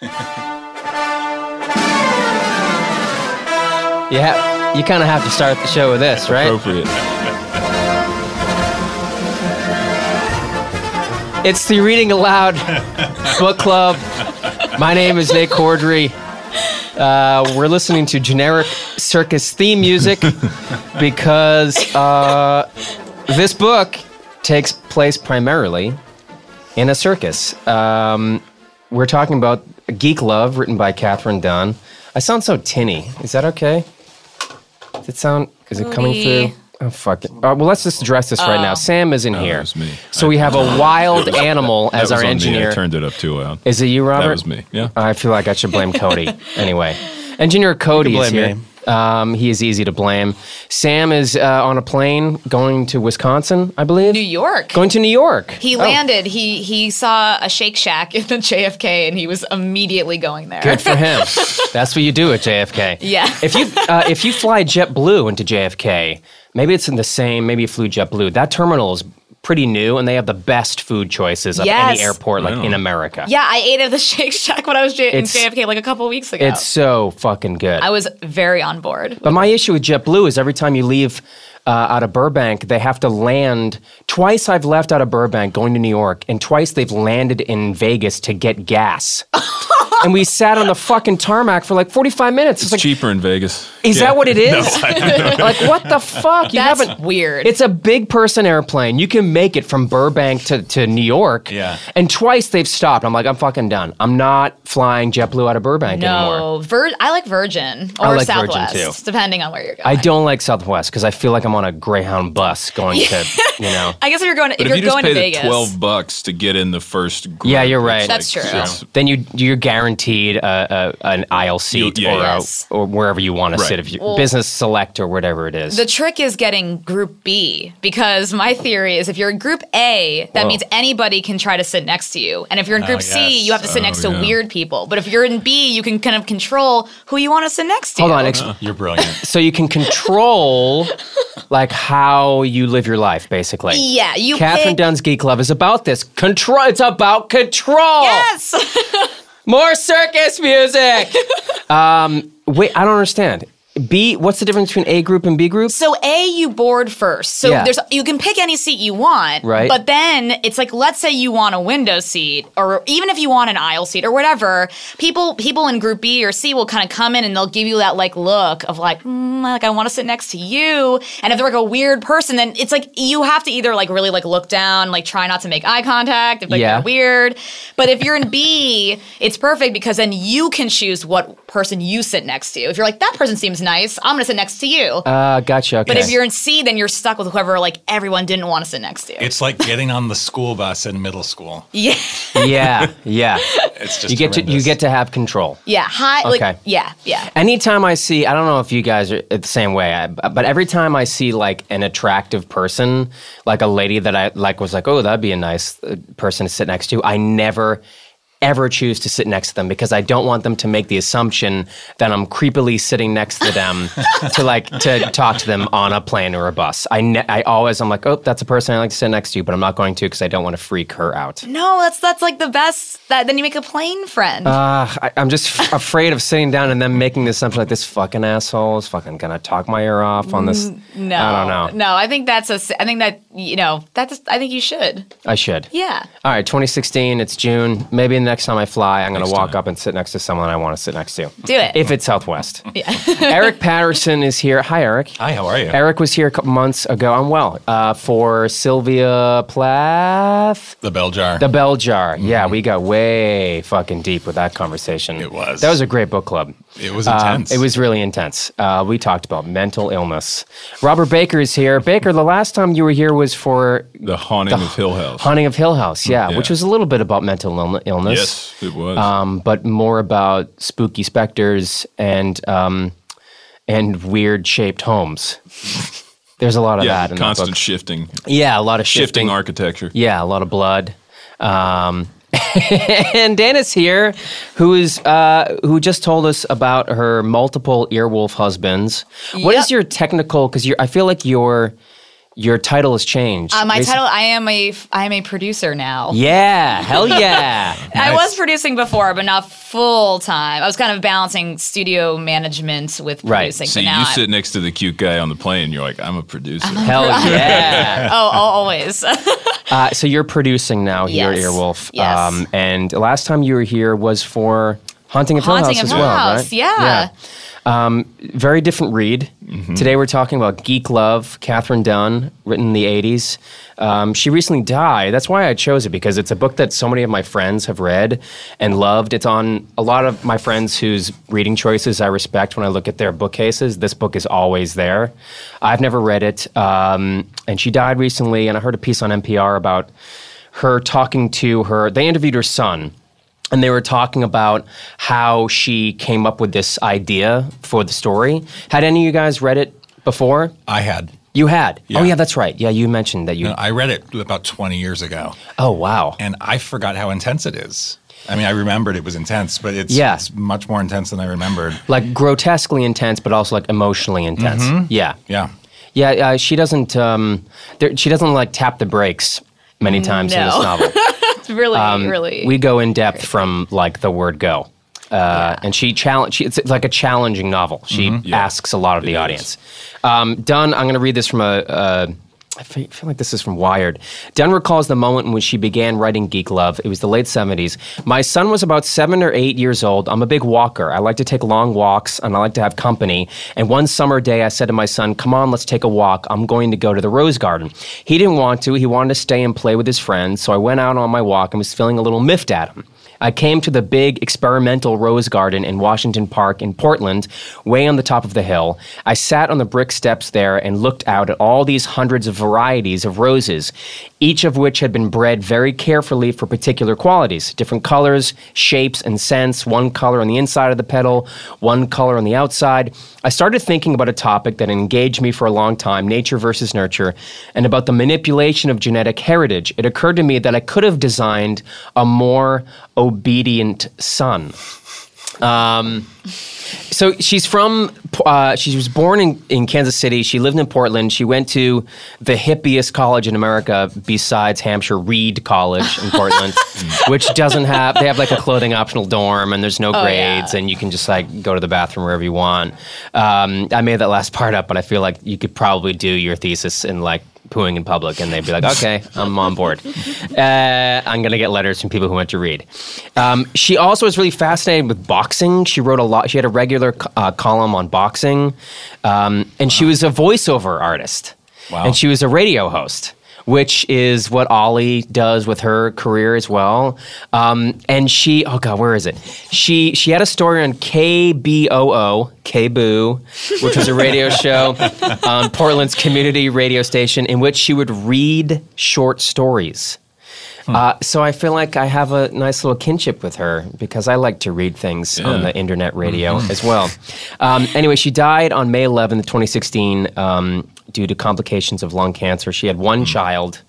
Yeah, you kind of have to start the show with this, right? Appropriate. It's the Reading Aloud Book Club. My name is Nate Corddry. Uh, we're listening to generic circus theme music because uh, this book takes place primarily in a circus. Um, we're talking about Geek Love, written by Katherine Dunn. I sound so tinny. Is that okay? Does it sound? Is it coming through? Oh fuck it! Uh, well, let's just address this right now. Sam isn't Oh, that here, was me. so we have a wild animal That as was our on me. engineer. I turned it up too loud. Is it you, Robert? That was me. Yeah. I feel like I should blame Cody. anyway, engineer Cody is blame here. me. Um, he is easy to blame. Sam is uh, on a plane going to Wisconsin, I believe. New York. Going to New York. He Oh, landed. He he saw a Shake Shack in the JFK, and he was immediately going there. Good for him. That's what you do at JFK. Yeah. If you uh, if you fly JetBlue into JFK, maybe it's in the same. Maybe you flew JetBlue. That terminal is pretty new, and they have the best food choices of any airport like Wow. in America. Yeah, I ate at the Shake Shack when I was J- in It's- JFK like a couple weeks ago. It's so fucking good. I was very on board. But my issue with JetBlue is every time you leave uh, out of Burbank, they have to land. Twice I've left out of Burbank going to New York, and twice they've landed in Vegas to get gas. and we sat on the fucking tarmac for like 45 minutes. It's, It's like, cheaper in Vegas. is that what it is? like, what the fuck? You That's haven't. weird. It's a big person airplane. You can make it from Burbank to, to New York. Yeah. And twice they've stopped. I'm like, I'm fucking done. I'm not flying JetBlue out of Burbank anymore. no, Vir- I like Virgin or I like Virgin, Southwest, too. depending on where you're going. I don't like Southwest because I feel like I'm on a Greyhound bus going to, you know. I guess if you're going, But if if, you're you just going pay to the Vegas, twelve bucks to get in the first group, Yeah, you're right. it's That's true. it's- then you you're guaranteed a, a an aisle seat yeah, or, Yes. a, or wherever you want to sit, if you business select or whatever it is. The trick is getting Group B because my theory is if you're in Group A, that Whoa. means anybody can try to sit next to you, and if you're in ah, Group C, yes. you have to sit Oh, next to yeah. weird people. But if you're in B, you can kind of control who you want to sit next to. Hold on, ex- uh-huh. You're brilliant. so you can control like how you live your life, basically. Yeah, you Katherine pick- Dunn's Geek Club is about this control. It's about control. Yes. More circus music. um, wait, I don't understand. B. What's the difference between A group and B group? So A, you board first. So Yeah. there's you can pick any seat you want. Right. But then it's like let's say you want a window seat, or even if you want an aisle seat or whatever, people people in group B or C will kind of come in and they'll give you that like look of like, mm, like I want to sit next to you. And if they're like a weird person, then it's like you have to either like really like look down, like try not to make eye contact if like Yeah. they're weird. But if you're in B, it's perfect because then you can choose what person you sit next to. If you're like that person seems nice, I'm gonna sit next to you. Uh, gotcha. Okay. But if you're in C, then you're stuck with whoever like everyone didn't want to sit next to. It's like getting on the school bus in middle school. yeah, yeah, yeah. It's just you get to you get to have control. yeah, high. Okay. Like yeah, yeah. Anytime I see, I don't know if you guys are the same way, I, but every time I see like an attractive person, like a lady that I like was like, oh, that'd be a nice uh, person to sit next to, I never ever choose to sit next to them because I don't want them to make the assumption that I'm creepily sitting next to them to like to talk to them on a plane or a bus. I ne- I always I'm like, oh, that's a person I like to sit next to, but I'm not going to because I don't want to freak her out. No, that's that's like the best. That then you make a plane friend. Uh, I, I'm just f- afraid of sitting down and then making the assumption like this fucking asshole is fucking gonna talk my ear off on this. no, I don't know. No, I think that's a I think that you know that's. I think you should. I should. Yeah. All right, 2016. It's June. Maybe in the next time I fly, I'm gonna walk time. up and sit next to someone I want to sit next to. Do it. If it's Southwest. yeah. Erik Patterson is here. Hi, Erik. Hi, how are you? Erik was here a couple months ago. I'm well. Uh, for Sylvia Plath. The bell jar. The Bell Jar. Yeah, we got way fucking deep with that conversation. It was. That was a great book club. it was intense. it was really intense. Uh, we talked about mental illness. Robert Baker is here. Baker, the last time you were here was for The haunting of Hill House. Haunting of Hill House, yeah, Yeah. which was a little bit about mental illne- illness. yes, it was. Um, but more about spooky specters and um, and weird shaped homes. There's a lot of yeah, that in constant that book. shifting, yeah, a lot of shifting shifting. architecture. Yeah, a lot of blood. Um, and Dana's here, who is uh, who just told us about her multiple earwolf husbands. What is your technical? Because I feel like you're your title has changed. Uh, my Recent- title, I am a, I am a producer now. Yeah, hell yeah. I was producing before, but not full time. I was kind of balancing studio management with Right. producing. So but now you I- sit next to the cute guy on the plane. You're like, I'm a producer. hell yeah. oh, al- always. Uh, so you're producing now here Yes. at Earwolf. Yes. and the last time you were here was for Haunting of Hill Haunting House of as well, House, right? yeah. Um, very different read. Today we're talking about Geek Love, Katherine Dunn, written in the 80s. Um, she recently died. That's why I chose it because it's a book that so many of my friends have read and loved. It's on a lot of my friends whose reading choices I respect when I look at their bookcases. This book is always there. I've never read it. Um, and she died recently, and I heard a piece on NPR about her talking to her, they interviewed her son and they were talking about how she came up with this idea for the story. Had any of you guys read it before? I had. You had. Yeah. Oh yeah, that's right. Yeah, you mentioned that you. No, I read it about 20 years ago, oh wow. and I forgot how intense it is. I mean, I remembered it was intense, but it's, Yeah. it's much more intense than I remembered. like grotesquely intense, but also like emotionally intense. Yeah. Yeah. Yeah. Uh, she doesn't. Um, there, she doesn't like tap the brakes many times in this novel. It's really, Um, really. We go in depth from like the word go. Uh, And she challenge. She, it's like a challenging novel. She asks a lot of the It is. audience. Um, Dunn, I'm going to read this from a. a I feel like this is from Wired. Dunn recalls the moment in which she began writing Geek Love. It was the late 70s. My son was about seven or eight years old. I'm a big walker. I like to take long walks and I like to have company. And one summer day, I said to my son, Come on, let's take a walk. I'm going to go to the Rose Garden. He didn't want to. He wanted to stay and play with his friends. So I went out on my walk and was feeling a little miffed at him. I came to the big experimental rose garden in Washington Park in Portland, way on the top of the hill. I sat on the brick steps there and looked out at all these hundreds of varieties of roses, each of which had been bred very carefully for particular qualities different colors, shapes, and scents, one color on the inside of the petal, one color on the outside. I started thinking about a topic that engaged me for a long time nature versus nurture, and about the manipulation of genetic heritage. It occurred to me that I could have designed a more obedient son. Um, so she's from, uh, she was born in, in Kansas City. She lived in Portland. She went to the hippiest college in America besides Hampshire, Reed College in Portland, which doesn't have, they have like a clothing optional dorm and there's no Oh, grades yeah. and you can just like go to the bathroom wherever you want. Um, I made that last part up, but I feel like you could probably do your thesis in like pooing in public and they'd be like, okay, I'm on board. Uh, I'm going to get letters from people who want to read. Um, she also was really fascinated with boxing. She wrote a lot, she had a regular uh, column on boxing. Um, and she was a voiceover artist. Wow. And she was a radio host. Which is what Oly does with her career as well, um, and she oh god where is it? She she had a story on KBOO KBOO, which was a radio show on Portland's community radio station in which she would read short stories. Uh, so I feel like I have a nice little kinship with her because I like to read things on the internet radio as well. Um, anyway, she died on May 11th, 2016, um, due to complications of lung cancer. She had one child,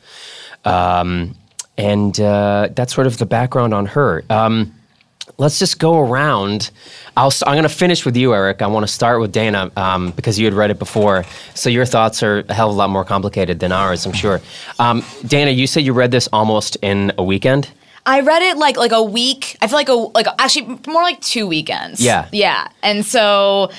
um, and uh, that's sort of the background on her. Um, let's just go around. I'll, s- I'm going to finish with you, Erik. I want to start with Dana um, because you had read it before. So your thoughts are a hell of a lot more complicated than ours, I'm sure. Um, Dana, you said you read this almost in a weekend. I read it like like a week. I feel like a like actually more like two weekends. Yeah. yeah. And so,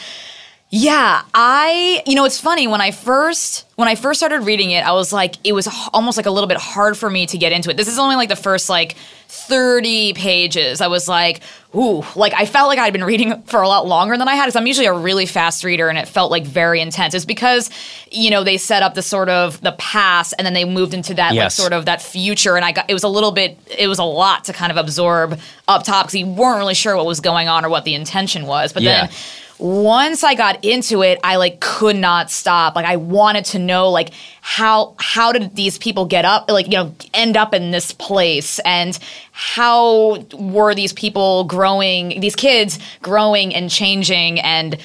yeah, I you know it's funny when I first when I first started reading it, I was like it was almost like a little bit hard for me to get into it. This is only like the first like thirty pages. I was like, ooh, like I felt like I'd been reading for a lot longer than I had. Because I'm usually a really fast reader, and it felt like very intense. It's because you know they set up the sort of the past, and then they moved into that like sort of that future and i got it was a little bit it was a lot to kind of absorb up top because you weren't really sure what was going on or what the intention was but Yeah. then once i got into it i like could not stop. Like i wanted to know like how how did these people get up like you know end up in this place? And how were these people growing these kids growing and changing? And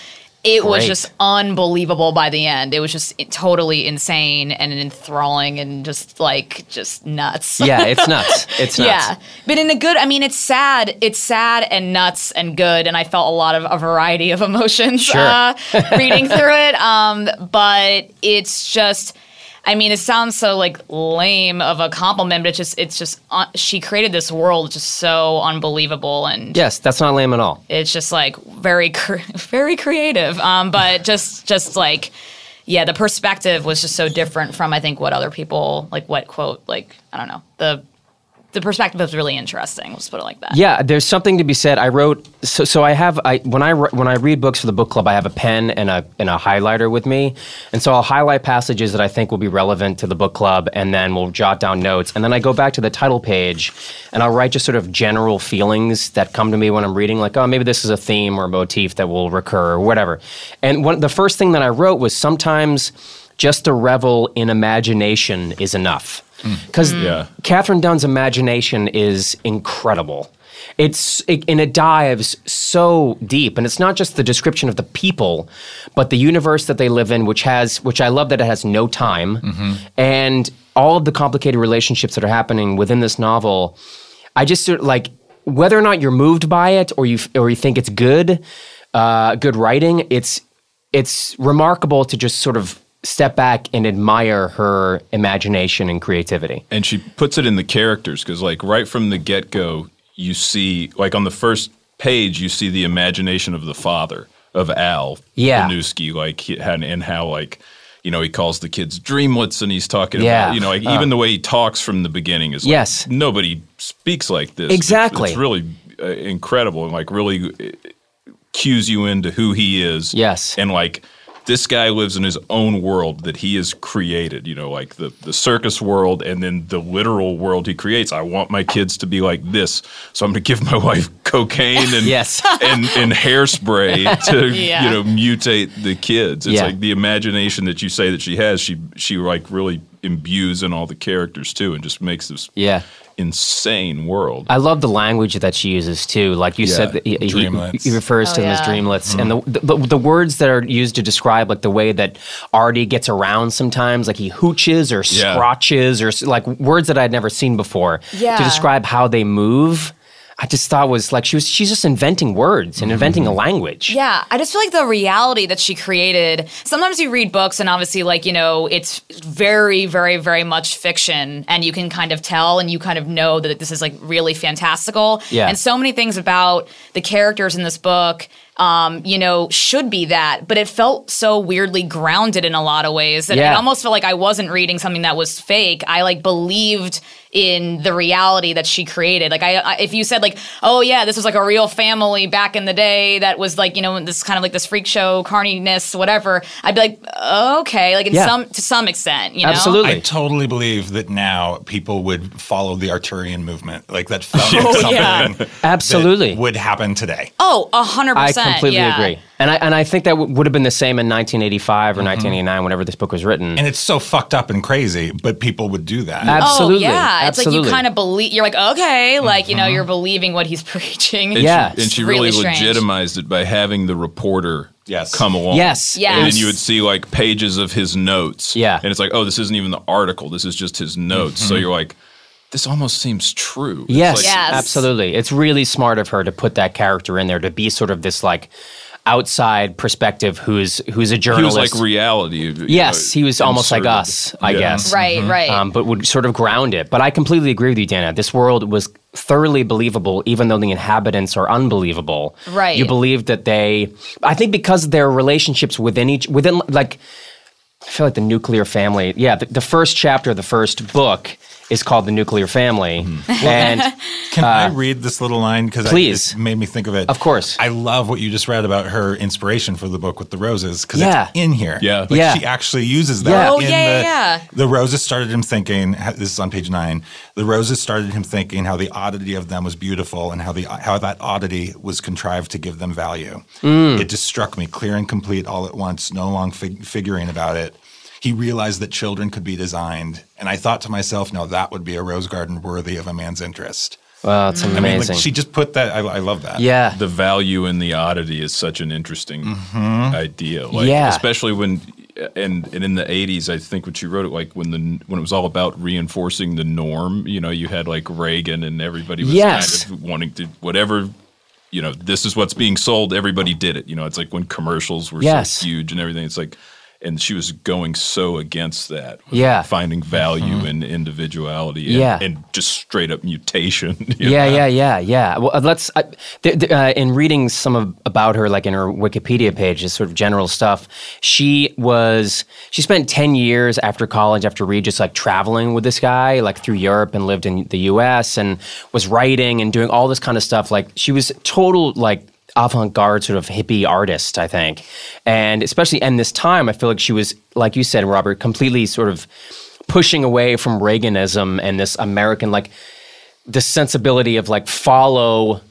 it was just unbelievable by the end. It was just totally insane and enthralling and just like just nuts. Yeah, it's nuts. It's nuts. Yeah, but in a good. I mean, it's sad. It's sad and nuts and good, and I felt a lot of a variety of emotions Sure. uh, reading through it. Um, but it's just. I mean, it sounds so like lame of a compliment, but it's just it's just uh, she created this world just so unbelievable and Yes, that's not lame at all. it's just like very cre- very creative um but just just like yeah the perspective was just so different from i think what other people like what quote like i don't know the the perspective is really interesting let's put it like that Yeah, there's something to be said. I wrote so so I have I when I when I read books for the book club, I have a pen and a and a highlighter with me, and so I'll highlight passages that I think will be relevant to the book club, and then we'll jot down notes, and then I go back to the title page, and I'll write just sort of general feelings that come to me when I'm reading, like oh maybe this is a theme or a motif that will recur or whatever, and one the first thing that I wrote was sometimes just to revel in imagination is enough. Because Yeah. Katherine Dunn's imagination is incredible. It's it, and it dives so deep, and it's not just the description of the people, but the universe that they live in, which has which I love that it has no time, and all of the complicated relationships that are happening within this novel. I just sort of like whether or not you're moved by it or you or you think it's good, uh, good writing. It's it's remarkable to just sort of step back and admire her imagination and creativity. and she puts it in the characters because like right from the get-go you see like on the first page you see the imagination of the father of al Yeah. Binewski, like he had and how like you know he calls the kids dreamlets and he's talking Yeah. about you know like even the way he talks from the beginning is like, Yes. nobody speaks like this Exactly. it's, really uh, incredible and like really uh, cues you into who he is Yes. and like this guy lives in his own world that he has created you know like the, the circus world and then the literal world he creates i want my kids to be like this so i'm going to give my wife cocaine and Yes. and, and hairspray to Yeah. you know mutate the kids it's Yeah. like the imagination that you say that she has she she like really imbues in all the characters too and just makes this Yeah. Insane world I love the language that she uses too. Like you Yeah, said, that he, he- he refers Oh, to them as yeah. dreamlets, and mm-hmm. the, the the words that are used to describe like the way that Artie gets around sometimes, like he hooches or Yeah. scrotches or like words that I'd never seen before Yeah. to describe how they move. I just thought was like she was she's just inventing words and inventing a language. Yeah, I just feel like the reality that she created. Sometimes you read books and obviously, like, you know, it's very, very, very much fiction and you can kind of tell and you kind of know that this is like really fantastical. Yeah. And so many things about the characters in this book. Um, you know, should be that, but it felt so weirdly grounded in a lot of ways that it almost felt like I wasn't reading something that was fake. I like believed in the reality that she created. Like I, I if you said like, oh yeah, this was like a real family back in the day that was like, you know, this kind of like this freak show carniness, whatever, I'd be like, okay, like in Yeah. some to some extent, you know. Absolutely. I totally believe that now people would follow the Arturian movement. Like that felt like Oh, something yeah. that Absolutely. would happen today. Oh, a hundred I completely yeah. agree, and I and I think that w- would have been the same in 1985 or mm-hmm. 1989, whenever this book was written. And it's so fucked up and crazy, but people would do that. Oh, absolutely. Oh yeah, it's like you kind of believe. You're like, okay, mm-hmm. like you know, you're believing what he's preaching. and Yeah. she, and she really, really legitimized it by having the reporter Yes. come along Yes. Yes. And then you would see like pages of his notes. Yeah. And it's like, oh, this isn't even the article. This is just his notes. So mm-hmm. you're like, this almost seems true. Yes, like- Yes. absolutely. It's really smart of her to put that character in there to be sort of this like outside perspective who's who's a journalist. He was journalist. like reality. yes, know, he was almost like us, I Yeah. guess. Right, right. Um, but would sort of ground it. But I completely agree with you, Dana. This world was thoroughly believable, even though the inhabitants are unbelievable. Right. You believe that they. I think because their relationships within each within like. I feel like the nuclear family. Yeah, the, the first chapter of the first book is called the nuclear family, Mm-hmm. and Can I read this little line? Because Uh, please. it made me think of it. Of course. I love what you just read about her inspiration for the book with the roses because Yeah. it's in here. Yeah. Like Yeah. she actually uses that. Yeah. Oh, in yeah, yeah, the, yeah. The roses started him thinking. This is on page nine. The roses started him thinking how the oddity of them was beautiful and how the how that oddity was contrived to give them value. Mm. It just struck me clear and complete all at once. No long fig- figuring about it. He realized that children could be designed, and I thought to myself, "No, that would be a rose garden worthy of a man's interest." well, it's amazing. I mean, like she just put that. I, I love that. yeah, The value in the oddity is such an interesting mm-hmm. idea. Like, Yeah. Especially when. And, and in the 80s, I think when she wrote it, like when the when it was all about reinforcing the norm, you know, you had like Reagan and everybody was Yes. kind of wanting to whatever, you know, this is what's being sold. Everybody did it. You know, it's like when commercials were Yes. so huge and everything. It's like, and she was going so against that. Yeah. finding value in individuality. And, Yeah. and just straight up mutation. Yeah, know? yeah, yeah, yeah. Well, uh, let's. Uh, th- th- uh, in reading some of, about her, like in her Wikipedia page, just sort of general stuff. She was. She spent ten years after college, after Reed, just like traveling with this guy, like through Europe, and lived in the U.S. and was writing and doing all this kind of stuff. Like she was total like avant-garde sort of hippie artist, I think, and especially in this time, I feel like she was, like you said, Robert, completely sort of pushing away from Reaganism and this American like the sensibility of like follow,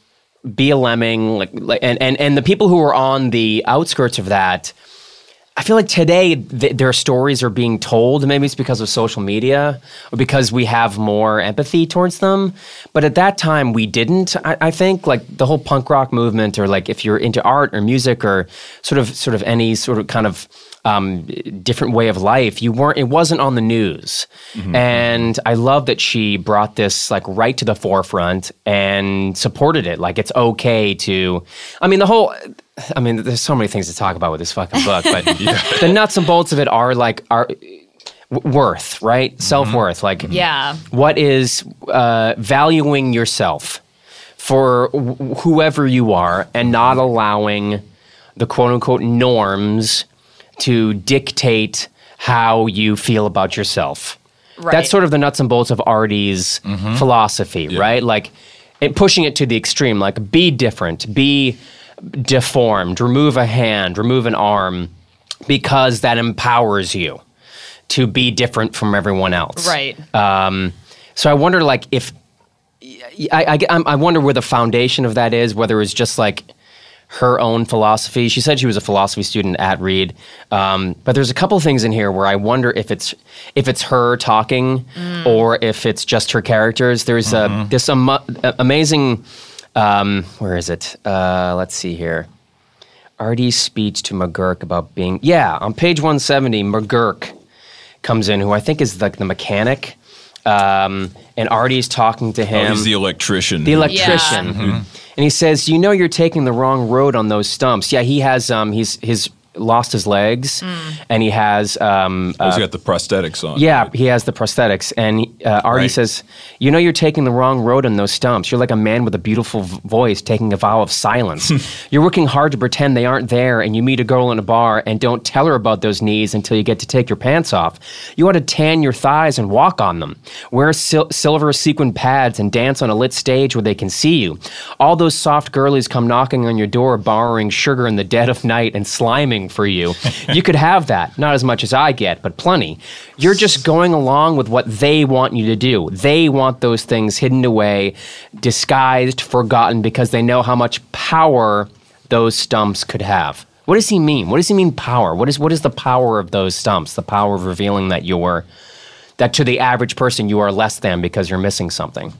be a lemming, like, like and, and and the people who were on the outskirts of that. I feel like today th- their stories are being told. Maybe it's because of social media or because we have more empathy towards them. But at that time, we didn't. I, I think like the whole punk rock movement, or like if you're into art or music or sort of sort of any sort of kind of um, different way of life, you weren't. It wasn't on the news. And I love that she brought this like right to the forefront and supported it. Like it's okay to. I mean, the whole. I mean, there's so many things to talk about with this fucking book, but the nuts and bolts of it are like are worth, right? Mm-hmm. Self worth, like mm-hmm. Yeah. what is uh, valuing yourself for wh- whoever you are and not allowing the quote unquote norms to dictate how you feel about yourself. Right. That's sort of the nuts and bolts of Artie's mm-hmm. philosophy, right? Like and pushing it to the extreme, like be different, be deformed, remove a hand, remove an arm, because that empowers you to be different from everyone else. Right. Um, so I wonder, like, if I, I, I'm- wonder where the foundation of that is, whether it's just like her own philosophy. She said she was a philosophy student at Reed, um, but there's a couple things in here where I wonder if it's if it's her talking or if it's just her characters. There's a this am- amazing. Um, where is it? Uh, let's see here. Artie's speech to McGurk about being yeah on page 170. McGurk comes in, who I think is like the mechanic, um, and Artie's talking to Oh, him. he's the electrician. The electrician. Yeah. And he says, "You know, you're taking the wrong road on those stumps." Yeah, he has. Um, he's his lost his legs, and he has. Um, Oh, he's uh, got the prosthetics on. yeah, right? he has the prosthetics, and uh, Artie Right. says, "You know, you're taking the wrong road on those stumps. You're like a man with a beautiful v- voice taking a vow of silence. you're working hard to pretend they aren't there, and you meet a girl in a bar and don't tell her about those knees until you get to take your pants off. You ought to tan your thighs and walk on them. Wear sil- silver sequin pads and dance on a lit stage where they can see you. All those soft girlies come knocking on your door, borrowing sugar in the dead of night and sliming for you. you could have that, not as much as I get, but plenty. You're just going along with what they want you to do. They want those things hidden away, disguised, forgotten, because they know how much power those stumps could have. What does he mean? What does he mean power? What is what is the power of those stumps? The power of revealing that you're that to the average person you are less than because you're missing something.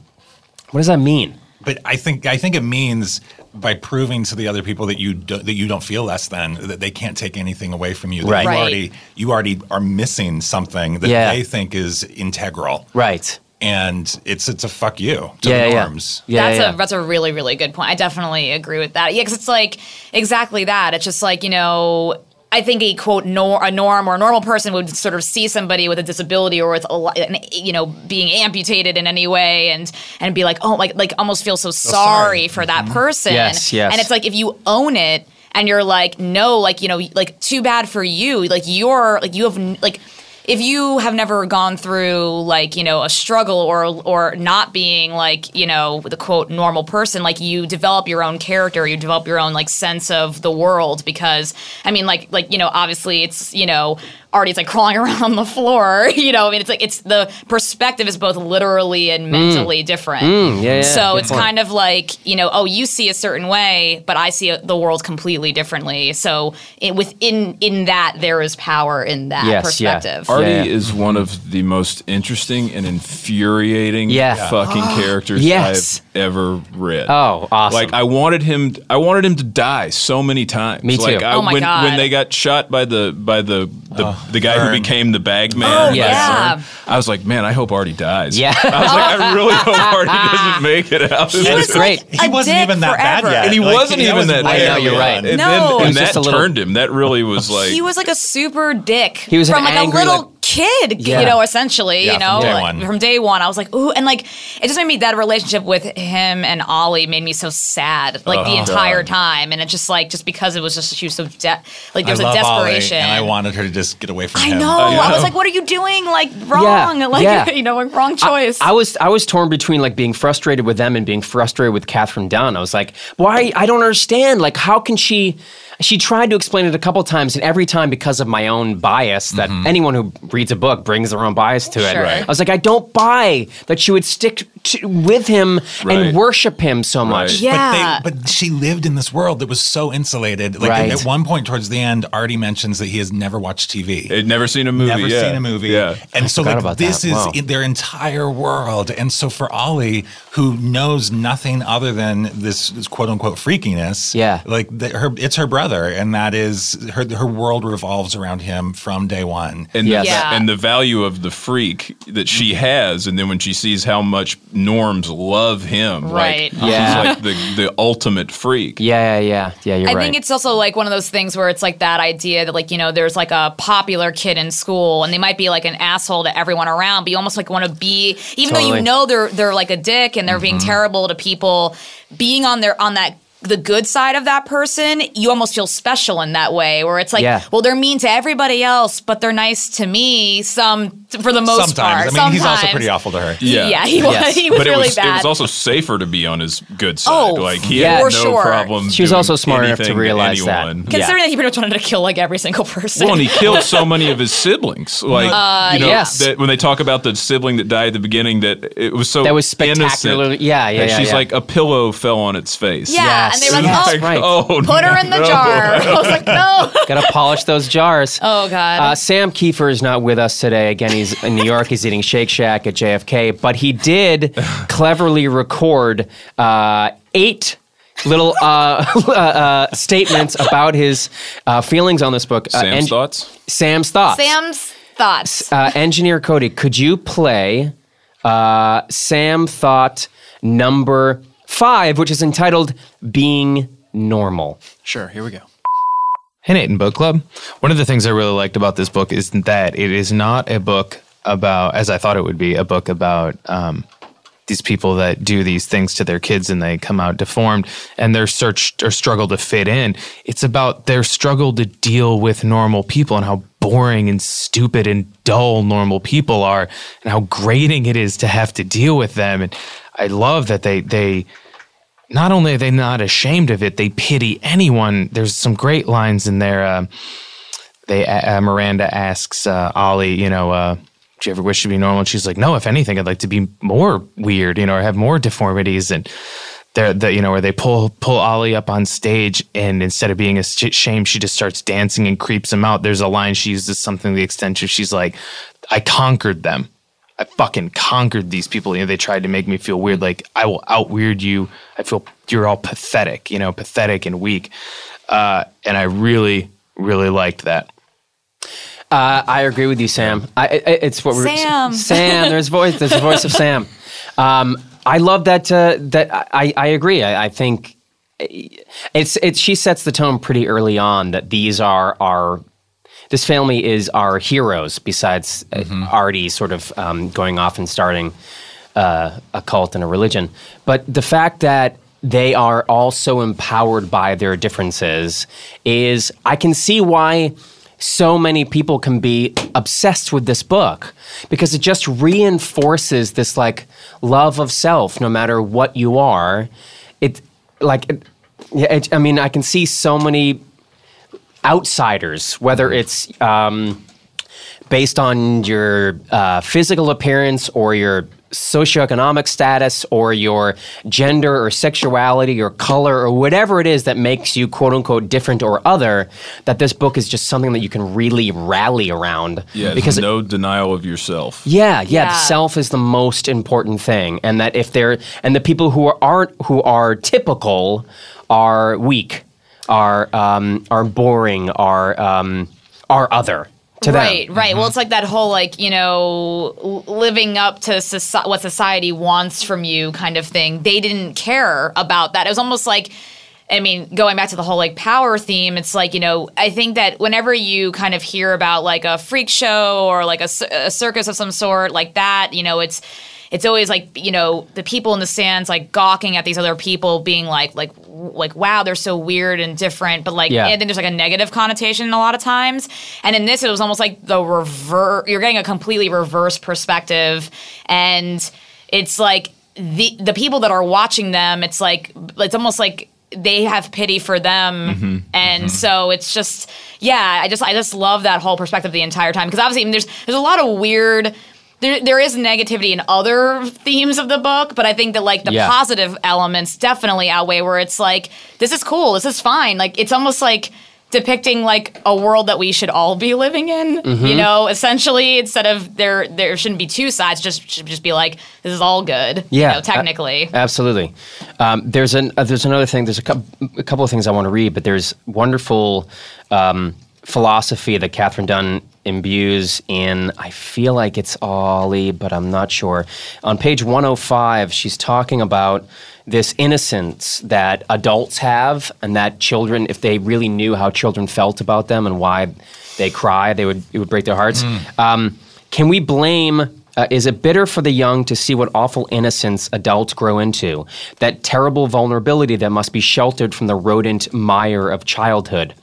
What does that mean? But I think I think it means by proving to the other people that you do, that you don't feel less than that they can't take anything away from you. That Right. You Right. already you already are missing something that Yeah. they think is integral, Right. and it's it's a fuck you to Yeah, the yeah. norms. Yeah, that's yeah. a that's a really really good point. I definitely agree with that. Yeah, because it's like exactly that. It's just like you know. I think a quote nor- a norm or a normal person would sort of see somebody with a disability or with a you know being amputated in any way and and be like oh like like almost feel so sorry sorry. for that mm-hmm. person. Yes, yes. And it's like if you own it and you're like no like you know like too bad for you like you're like you have like if you have never gone through like you know a struggle or or not being like you know the quote normal person like you develop your own character you develop your own like sense of the world because i mean like like you know obviously it's you know already it's like crawling around on the floor you know i mean it's like it's the perspective is both literally and mentally different Mm, yeah, yeah, so good it's point. kind of like you know oh you see a certain way but i see the world completely differently so it, within in that there is power in that Yes, yeah. perspective Artie Yeah. is one of the most interesting and infuriating Yeah. fucking characters Yes. I've ever read. Oh, awesome. Like I wanted him I wanted him to die so many times. Me too. Like I, Oh my when God. when they got shot by the by the the, oh, the guy Vern. who became the bag oh, man. Oh, yeah. Vern, I was like, man, I hope Artie dies. Yeah. I was like, I really hope Artie doesn't make it out. He was great. like He wasn't even that bad forever. yet. and he Like, wasn't that even was that. way I know, you're right. And, No. then, It and was that just little- turned him. That really was like he was like a super dick. He was an from like angry, a little like- kid, Yeah. you know, essentially, Yeah, you know, from day like, one. from day one. I was like, ooh, and like it just made me that relationship with him and Oly made me so sad, like the Oh, entire God. time, and it just like just because it was just she was so de- like there was I a love Oly, desperation. and I wanted her to just get away from I him. know. Oh, yeah. I was like, "What are you doing? Like wrong? Yeah, like yeah. you know, like, wrong choice." I was I was torn between like being frustrated with them and being frustrated with Katherine Dunn. I was like, why? I don't understand. Like, how can she? She tried to explain it a couple times, and every time because of my own bias, that mm-hmm. anyone who reads a book brings their own bias to it. Sure. Right. I was like, I don't buy that she would stick to, with him Right. and worship him so much. Right. yeah. But, they, but she lived in this world that was so insulated. Like Right. at one point towards the end, Artie mentions that he has never watched TV. I'd never seen a movie. Never yeah. seen a movie. Yeah. And so like about this that. is Wow. in their entire world. And so for Oly, who knows nothing other than this, this quote unquote freakiness, Yeah. like the, her, it's her brother, and that is her. Her world revolves around him from day one. and Yes. the, Yeah. and the value of the freak that she has, and then when she sees how much norms love him, Right. Like, Yeah. he's like the the ultimate freak. Yeah, yeah, yeah, yeah. You're I right. think it's also like one of those things where it's like that idea that like you know there's like a popular kid in school and they might be like an asshole to everyone around, but you almost like want to be even though you know they're they're like a dick and they're being mm-hmm. terrible to people, being on their on that the good side of that person, you almost feel special in that way where it's like, Yeah. well, they're mean to everybody else, but they're nice to me. Some for the most part. Sometimes. part. I mean, he's also pretty awful to her. Yeah. Yeah, he was. Yes. He was but it really was bad. it was also safer to be on his good side. Oh, like he yeah. had no sure. problem. She was doing also smart enough to anything realize that. anyone. Yeah. Considering that he pretty much wanted to kill like every single person. Well, and he killed so many of his siblings. Uh, like you know, yes. that when they talk about the sibling that died at the beginning, that it was so That was innocent yeah, yeah, yeah, She's yeah. like a pillow fell on its face. yeah, Yes. And they were like, oh, right. oh, put her in the no. jar. I was like, no. Gotta polish those jars. Oh God. Uh, Sam Kiefer is not with us today. Again, he's in New York. He's eating Shake Shack at JFK, but he did cleverly record uh, eight little uh, uh, statements about his uh, feelings on this book. Uh, Sam's en- thoughts. Sam's thoughts. Sam's thoughts. uh, Engineer Cody, could you play uh, Sam Thought number five, which is entitled "Being Normal"? Sure, here we go. Hey, Nate and Book Club. One of the things I really liked about this book is that it is not a book about, as I thought it would be, a book about um, these people that do these things to their kids and they come out deformed and their search or struggle to fit in. It's about their struggle to deal with normal people and how boring and stupid and dull normal people are and how grating it is to have to deal with them. And I love that they, they, not only are they not ashamed of it, they pity anyone. There's some great lines in there. Uh, they uh, Miranda asks uh, Oly, you know, uh, do you ever wish to be normal? And she's like, no. If anything, I'd like to be more weird, you know, or have more deformities. And they're, the, you know, where they pull pull Oly up on stage, and instead of being ashamed, she just starts dancing and creeps him out. There's a line she uses something the extent of she's like, I conquered them. I fucking conquered these people. You know, they tried to make me feel weird. Like I will out weird you. I feel you're all pathetic. You know, pathetic and weak. Uh, and I really, really liked that. Uh, I agree with you, Sam. I, I, it's what we're Sam. Sam. There's voice. There's a voice of Sam. Um, I love that. Uh, that I, I agree. I, I think it's it's. She sets the tone pretty early on that these are our. This family is our heroes. Besides uh, Artie, sort of um, going off and starting uh, a cult and a religion, but the fact that they are also empowered by their differences is I can see why so many people can be obsessed with this book because it just reinforces this like love of self no matter what you are it like it, yeah it, i mean i can see so many outsiders whether it's um, based on your uh, physical appearance or your socioeconomic status or your gender or sexuality or color or whatever it is that makes you quote unquote different or other, that this book is just something that you can really rally around. Yeah, because because no denial of yourself. yeah, yeah, Yeah. Self is the most important thing, and that if they're and the people who are, aren't who are typical are weak, are um, are boring, are um, are other to right, them. right. Well, it's like that whole like you know living up to soci- what society wants from you kind of thing. They didn't care about that. It was almost like. I mean, going back to the whole like power theme, it's like, you know, I think that whenever you kind of hear about like a freak show or like a, a circus of some sort like that, you know, it's it's always like, you know, the people in the stands like gawking at these other people being like like like wow, they're so weird and different, but like Yeah. and then there's like a negative connotation a lot of times. And in this, it was almost like the reverse. You're getting a completely reverse perspective, and it's like the the people that are watching them. It's like it's almost like they have pity for them, mm-hmm. Mm-hmm. and so it's just yeah. I just I just love that whole perspective the entire time because obviously I mean, there's there's a lot of weird. There, there is negativity in other themes of the book, but I think that like the Yeah. positive elements definitely outweigh where it's like this is cool, this is fine. Like it's almost like depicting like a world that we should all be living in. Mm-hmm. You know, essentially instead of there there shouldn't be two sides. Just should just be like this is all good. Yeah, you know, technically. A- absolutely. Um, there's an uh, there's another thing. There's a, a couple of things I want to read, but there's wonderful um, philosophy that Katherine Dunn imbues in. I feel like it's Oly, but I'm not sure. On page 105, she's talking about this innocence that adults have, and that children, if they really knew how children felt about them and why they cry, they would it would break their hearts. Um, can we blame? Uh, is it bitter for the young to see what awful innocence adults grow into? That terrible vulnerability that must be sheltered from the rodent mire of childhood?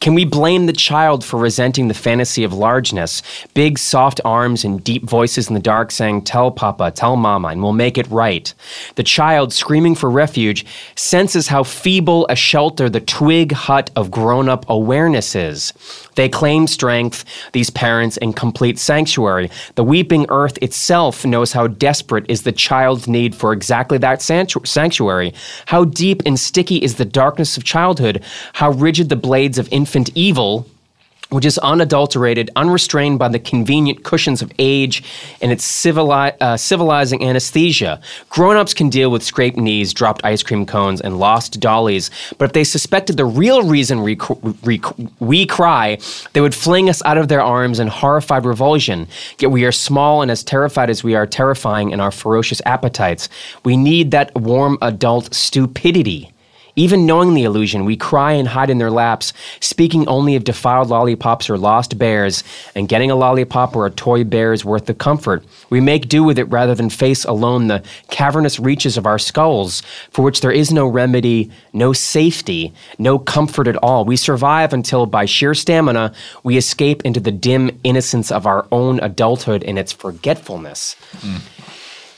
Can we blame the child for resenting the fantasy of largeness? Big, soft arms and deep voices in the dark saying, Tell Papa, tell Mama, and we'll make it right. The child, screaming for refuge, senses how feeble a shelter the twig hut of grown up awareness is. They claim strength, these parents, in complete sanctuary. The weeping earth itself knows how desperate is the child's need for exactly that sanctuary. How deep and sticky is the darkness of childhood. How rigid the blades of infant evil which is unadulterated, unrestrained by the convenient cushions of age and its civili- uh, civilizing anesthesia. Grown ups can deal with scraped knees, dropped ice cream cones, and lost dollies, but if they suspected the real reason we, we, we cry, they would fling us out of their arms in horrified revulsion. Yet we are small and as terrified as we are terrifying in our ferocious appetites. We need that warm adult stupidity. Even knowing the illusion, we cry and hide in their laps, speaking only of defiled lollipops or lost bears, and getting a lollipop or a toy bear is worth the comfort. We make do with it rather than face alone the cavernous reaches of our skulls, for which there is no remedy, no safety, no comfort at all. We survive until, by sheer stamina, we escape into the dim innocence of our own adulthood and its forgetfulness.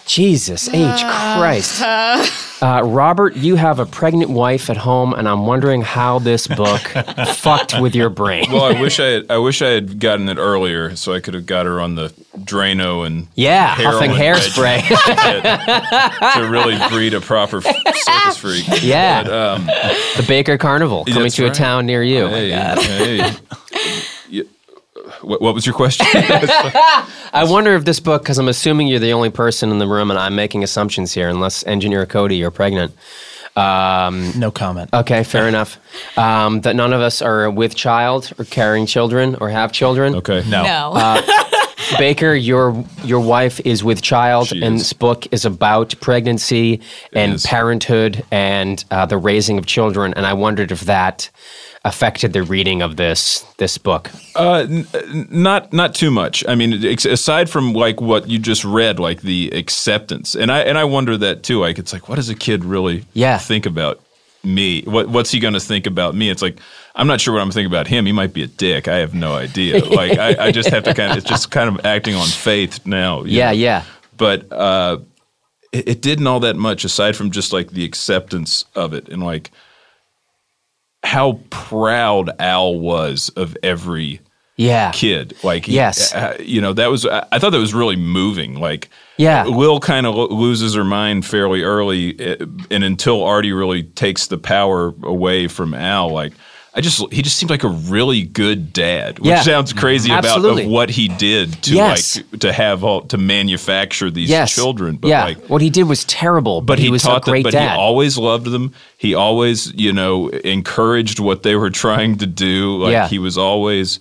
Jesus H. Christ. Uh, Robert, you have a pregnant wife at home, and I'm wondering how this book fucked with your brain. Well, I wish I had, I wish I had gotten it earlier, so I could have got her on the Drano and yeah, huffing heroin hairspray. regimen to really breed a proper circus freak. yeah. But, um, the Baker Carnival coming That's to a town near you. hey, hey. Yeah. What, what was your question? I wonder if this book, because I'm assuming you're the only person in the room, and I'm making assumptions here, unless Engineer Cody, you're pregnant. Um, No comment. okay, fair enough. Um, that none of us are with child or carrying children or have children. okay. No. No. Baker, your your wife is with child, She and is. this book is about pregnancy and is. parenthood and uh, the raising of children. And I wondered if that affected the reading of this this book. Uh, n- n- not not too much. I mean, ex- aside from like what you just read, like the acceptance, and I and I wonder that too. Like, it's like, what does a kid really Yeah. think about me? What what's he going to think about me? It's like I'm not sure what I'm thinking about him. He might be a dick. I have no idea. Like, I, I just have to kind of. It's just kind of acting on faith now. Yeah, know? yeah, But uh, it, it didn't all that much aside from just like the acceptance of it and like how proud Al was of every Yeah. kid. Like, Yes. uh, you know, that was, I, thought that was really moving. Like, Yeah. will kind of lo- loses her mind fairly early, uh, and until Artie really takes the power away from Al, like, I just he just seemed like a really good dad, which Yeah. sounds crazy Absolutely. about of what he did to Yes. like to have all to manufacture these Yes. children. But yeah. like what he did was terrible, but, but he, was taught a great them, but dad. he always loved them. He always, you know, encouraged what they were trying to do. Like Yeah. he was always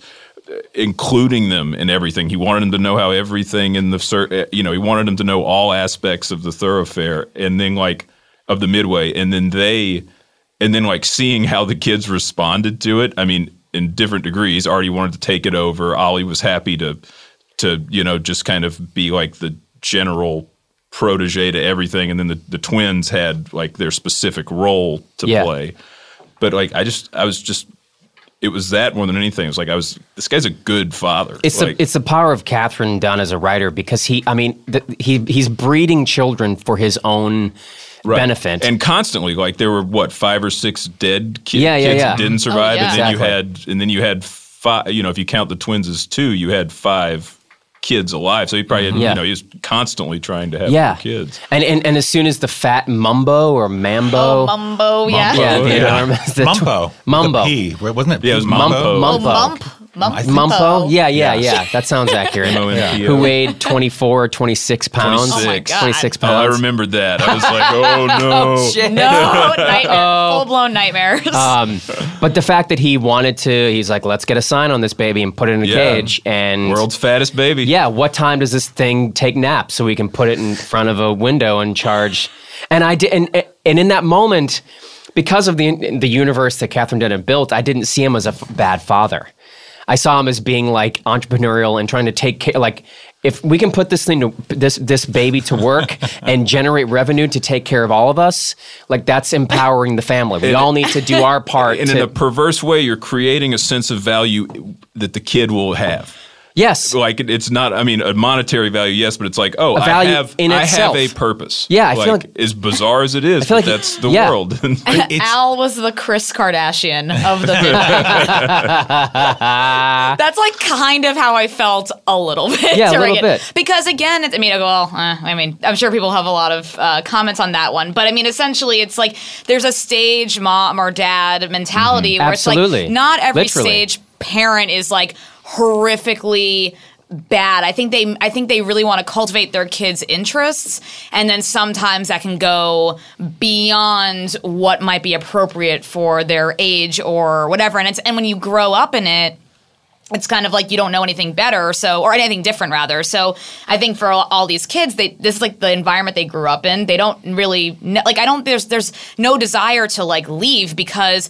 uh, including them in everything. He wanted them to know how everything in the, uh, you know, he wanted them to know all aspects of the thoroughfare, and then like of the midway, and then they, and then like seeing how the kids responded to it. I mean, in different degrees. Artie wanted to take it over. Oly was happy to, to you know, just kind of be like the general protege to everything, and then the, the twins had like their specific role to Yeah. play. But like I just I was just it was that more than anything. It was like I was this guy's a good father. It's like, the it's the power of Katherine Dunn as a writer because he I mean the, he he's breeding children for his own right. benefit. and constantly like there were what five or six dead ki- Yeah, yeah, kids yeah. that didn't oh, survive, yeah. and then you had and then you had five. You know, if you count the twins as two, you had five kids alive. So he probably had, mm-hmm. Yeah. you know he was constantly trying to have yeah, more kids. And, and and as soon as the fat Mumbo or Mambo, Oh, Mumbo, yeah. yeah, Oh, the yeah. enormous the tw- Mumbo. The P. Wasn't it? Yeah, it was P? Mumpo. Oh, Mump. Mump. Mumpo, yeah, yeah, Yeah. yeah. That sounds accurate. M-O-M-P-O. Who weighed 24, or 26 pounds? 26. Oh my God. 26 Oh, I pounds. remembered that. I was like, oh no. shit. No, nightmare. Full blown nightmares. Um, but the fact that he wanted to, he's like, let's get a sign on this baby and put it in a Yeah. cage. And World's fattest baby. yeah, what time does this thing take naps so we can put it in front of a window and charge? And I did, and, and in that moment, because of the the universe that Katherine Dunn had built, I didn't see him as a f- bad father. I saw him as being like entrepreneurial and trying to take care, like. If we can put this thing to this this baby to work and generate revenue to take care of all of us, like that's empowering the family. We And- all need to do our part. And to, in a perverse way, you're creating a sense of value that the kid will have. Yes, Like it, it's not. I mean, a monetary value, yes, but it's like, oh, A value I have, in I itself. have a purpose. Yeah, I feel like- as bizarre as it is, feel but like- that's the yeah. world. Al was the Kris Kardashian of the midnight. That's like kind of how I felt a little bit. Yeah, a little it. bit. Because again, it's, I mean, well, uh, I mean, I'm sure people have a lot of uh, comments on that one, but I mean, essentially, it's like there's a stage mom or dad mentality where it's Mm-hmm. Absolutely. like not every Literally. stage parent is like horrifically bad. I think they I think they really want to cultivate their kids' interests and then sometimes that can go beyond what might be appropriate for their age or whatever. And it's and when you grow up in it it's kind of like you don't know anything better so or anything different rather so i think for all, all these kids they this is like the environment they grew up in they don't really like i don't there's there's no desire to like leave because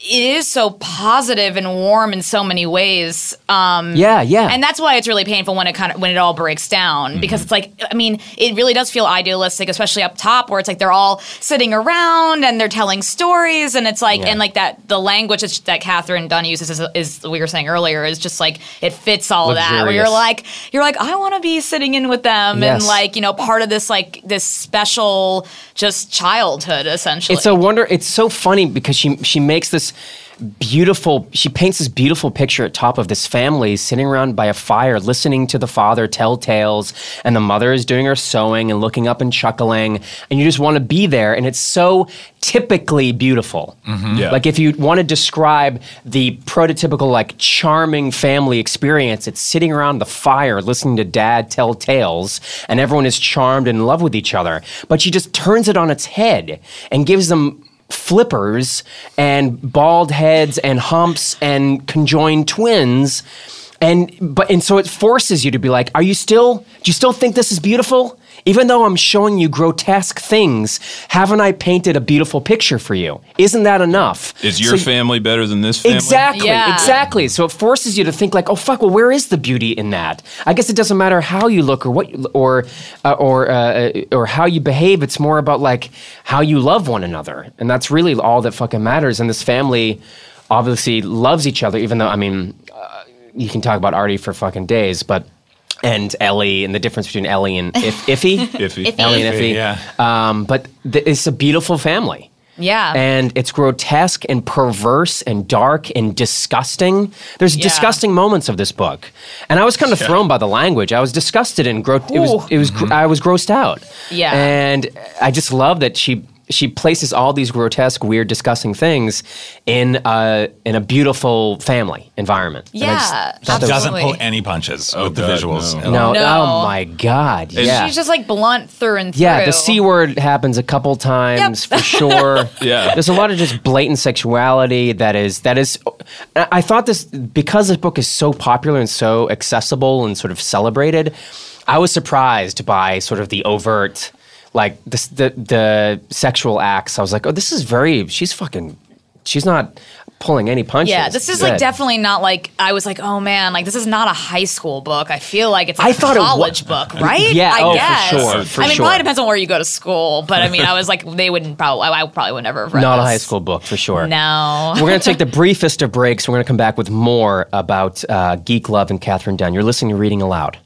it is so positive and warm in so many ways um yeah, yeah. and that's why it's really painful when it kind of when it all breaks down Mm-hmm. because it's like I mean it really does feel idealistic, especially up top where it's like they're all sitting around and they're telling stories and it's like Yeah. and like that the language that, that Katherine Dunn uses is, is we were saying earlier is just like it fits all of that where you're like you're like I want to be sitting in with them and like you know part of this like this special just childhood essentially. It's a wonder. It's so funny because she she makes this beautiful. She paints this beautiful picture at top of this family sitting around by a fire, listening to the father tell tales, and the mother is doing her sewing and looking up and chuckling, and you just want to be there. And it's so typically beautiful. Mm-hmm. Yeah. Like if you want to describe the prototypical like charming family experience, it's sitting around the fire listening to dad tell tales and everyone is charmed and in love with each other. But she just turns it on its head and gives them flippers and bald heads and humps and conjoined twins. And but and so it forces you to be like, are you still do you still think this is beautiful? Even though I'm showing you grotesque things, haven't I painted a beautiful picture for you? Isn't that enough? Is your So- family better than this family? Exactly, Yeah. exactly. So it forces you to think like, oh fuck, well, where is the beauty in that? I guess it doesn't matter how you look or what, you, or uh, or uh, or how you behave. It's more about like how you love one another, and that's really all that fucking matters. And this family obviously loves each other, even though I mean, uh, you can talk about Artie for fucking days, but. And Elly, and the difference between Elly and if, Iphy, Iphy. Iphy. Elly and Iphy, yeah. Um, but th- it's a beautiful family. Yeah. And it's grotesque and perverse and dark and disgusting. There's Yeah. disgusting moments of this book. And I was kind of thrown by the language. I was disgusted and gro- it was it was gr- I was grossed out. Yeah. And I just love that she she places all these grotesque, weird, disgusting things in a in a beautiful family environment. And I just Yeah, thought that Doesn't pull any punches Oh, with the God, visuals. no. No, oh No. oh my god. Yeah. She's just like blunt through and through. Yeah, the C word happens a couple times for sure. Yeah. There's a lot of just blatant sexuality that is that is I I thought this because this book is so popular and so accessible and sort of celebrated, I was surprised by sort of the overt like this the the sexual acts. I was like, "Oh, this is very she's fucking she's not pulling any punches." Yeah, this is like Good. definitely not like I was like, oh man, like this is not a high school book. I feel like it's I a thought it wa- college book, right? Yeah, I oh, for guess. sure, for I mean, sure. probably depends on where you go to school, but I mean, I was like, they wouldn't probably, I probably would never have read not a this. high school book for sure. No. We're going to take the briefest of breaks. We're going to come back with more about uh, Geek Love and Katherine Dunn. You're listening to Reading Aloud.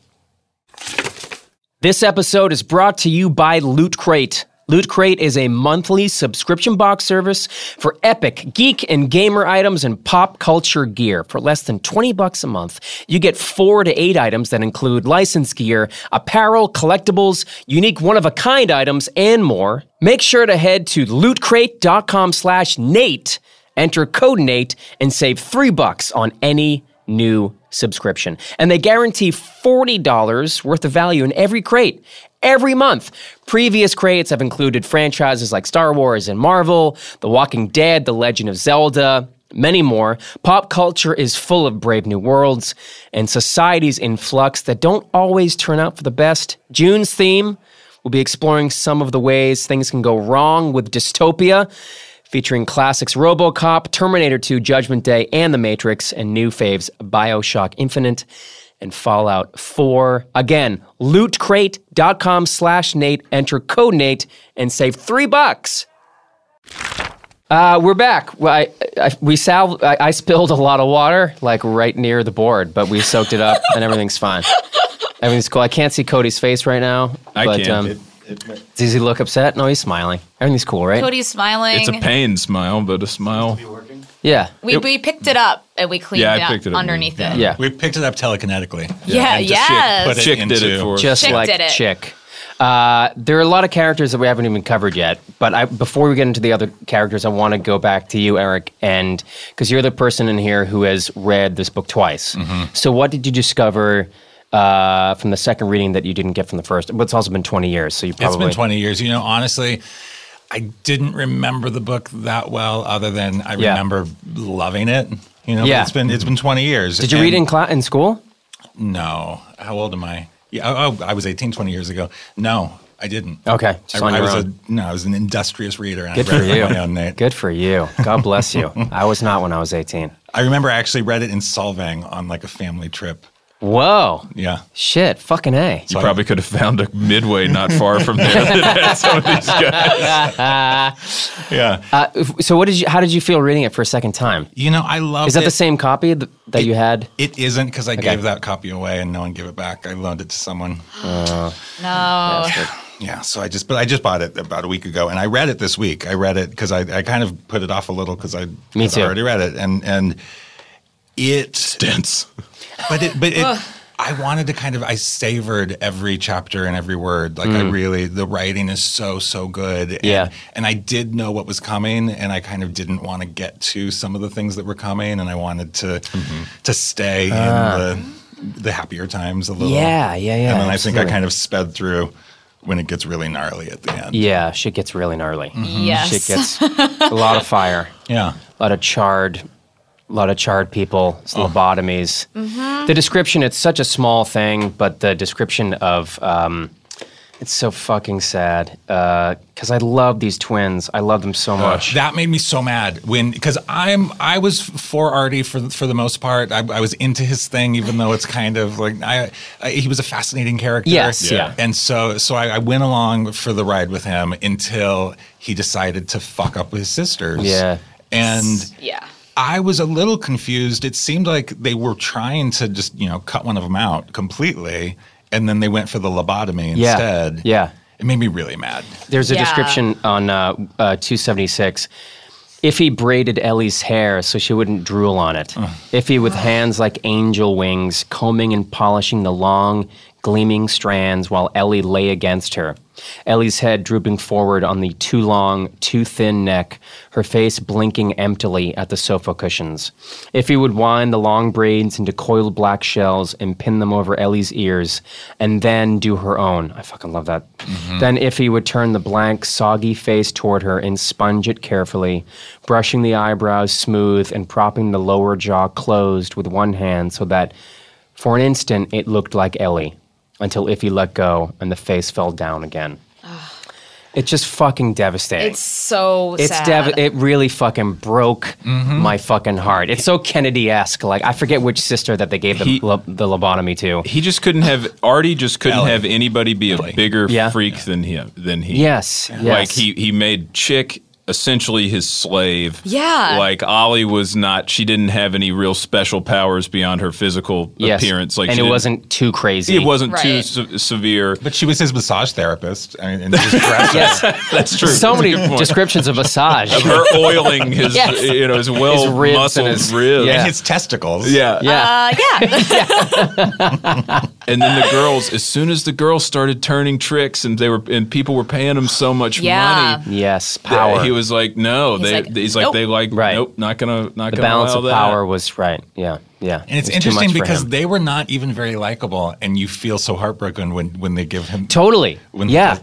This episode is brought to you by Loot Crate. Loot Crate is a monthly subscription box service for epic geek and gamer items and pop culture gear. For less than 20 bucks a month, you get 4 to 8 items that include licensed gear, apparel, collectibles, unique one-of-a-kind items, and more. Make sure to head to lootcrate.com slash Nate, enter code Nate, and save 3 bucks on any new subscription. And they guarantee $40 worth of value in every crate every month. Previous crates have included franchises like Star Wars and Marvel, The Walking Dead, The Legend of Zelda, many more. Pop culture is full of brave new worlds and societies in flux that don't always turn out for the best. June's theme will be exploring some of the ways things can go wrong with dystopia featuring classics Robocop, Terminator 2, Judgment Day, and The Matrix, and new faves Bioshock Infinite and Fallout 4. Again, lootcrate.com slash Nate, enter code Nate, and save three bucks. Uh, we're back. I, I, we sal- I, I spilled a lot of water, like right near the board, but we soaked it up, and everything's fine. Everything's cool. I can't see Cody's face right now. I but, can. Um, It- does he look upset? No, he's smiling. Everything's cool, right? Cody's smiling. It's a pain smile, but a smile. Yeah. we, we picked it up and we cleaned Yeah, I it up picked it up. underneath it. Yeah. We picked it up telekinetically. Yeah, And just yes. put it Chick did it for us. just Chick like did it. Chick. Uh, there are a lot of characters that we haven't even covered yet, but I, before we get into the other characters, I want to go back to you, Erik, and because you're the person in here who has read this book twice. Mm-hmm. So, what did you discover uh, from the second reading that you didn't get from the first? But it's also been 20 years, so you probably It's been 20 years. You know, honestly, I didn't remember the book that well, other than I Yeah. remember loving it. You know, Yeah. it's been it's been 20 years. Did you read in, cla- in school? No. How old am I? Yeah, oh, oh, I was 18, 20 years ago. No, I didn't. Okay, I, I was own. a no, I was an industrious reader. And Good for you. my own. Good for you. God bless you. I was not when I was 18. I remember I actually read it in Solvang on like a family trip. Whoa. Yeah. Shit. Fucking A. You probably could have found a midway not far from there that had some of these guys. Yeah. Uh, so, what did you? How did you feel reading it for a second time? you know, I love Is that it. the same copy th- that you had? It isn't because I gave that copy away and no one gave it back. I loaned it to someone. No. Yeah, so I just, but I just bought it about a week ago, and I read it this week. I read it because I, I kind of put it off a little because I, Me 'cause I too. already read it, and and it, Dense. But it, but it, I wanted to kind of, I savored every chapter and every word. Like I really, the writing is so so good. And, Mm. Yeah. and I did know what was coming, and I kind of didn't want to get to some of the things that were coming, and I wanted to Mm-hmm. to stay in the the happier times a little. Ah. Yeah, yeah, yeah, And then I think I kind of sped through when it gets really gnarly at the end. Yeah, shit gets really gnarly. Yes. Shit gets a lot of fire, Yeah. a lot of charred, a lot of charred people, Oh. lobotomies. The description, it's such a small thing, but the description of um, it's so fucking sad because I love these twins. I love them so much. That made me so mad when because I'm I was for Artie for for the most part. I, I was into his thing, even though it's kind of like I, I he was a fascinating character. Yes, yeah. And so so I, I went along for the ride with him until he decided to fuck up with his sisters. Yeah. And Yeah. I was a little confused. It seemed like they were trying to just, you know, cut one of them out completely, and then they went for the lobotomy Yeah. instead. Yeah. It made me really mad. There's a Yeah. description on uh, uh, 276. Iphy braided Elly's hair so she wouldn't drool on it. Iphy with hands like angel wings, combing and polishing the long, gleaming strands while Elly lay against her. Elly's head drooping forward on the too long, too thin neck, her face blinking emptily at the sofa cushions. Iphy would wind the long braids into coiled black shells and pin them over Elly's ears, and then do her own. I fucking love that. Mm-hmm. Then Iphy would turn the blank, soggy face toward her and sponge it carefully, brushing the eyebrows smooth and propping the lower jaw closed with one hand so that for an instant it looked like Elly, until Iphy let go and the face fell down again. It's just fucking devastating. It's so It's sad. dev- it really fucking broke mm-hmm. my fucking heart. It's so Kennedy esque. Like I forget which sister that they gave the, He- lo- the lobotomy to. He just couldn't have Artie just couldn't Elly. have anybody be a bigger Yeah. freak than him than he. Yes, yes. Like he he made Chick essentially his slave. Yeah. Like Oly was not she didn't have any real special powers beyond her physical yes. appearance. Like and she it wasn't too crazy. it wasn't too se- severe. But she was his massage therapist. I mean, and just Yes. That's true. so That's many descriptions of massage. of her oiling his Yes. you know his well His ribs and muscled his- ribs. Yeah. and his testicles. Yeah. yeah. Uh, yeah. And then the girls, as soon as the girls started turning tricks and they were and people were paying them so much Yeah. money, yes. that Power. he was like, no, He's they like, he's like nope. they like Right. nope, not gonna not the gonna balance of that. power was right. Yeah. Yeah. And it's It was too much interesting because they were not even very likable, and you feel so heartbroken when, when they give him. Totally. When- yeah.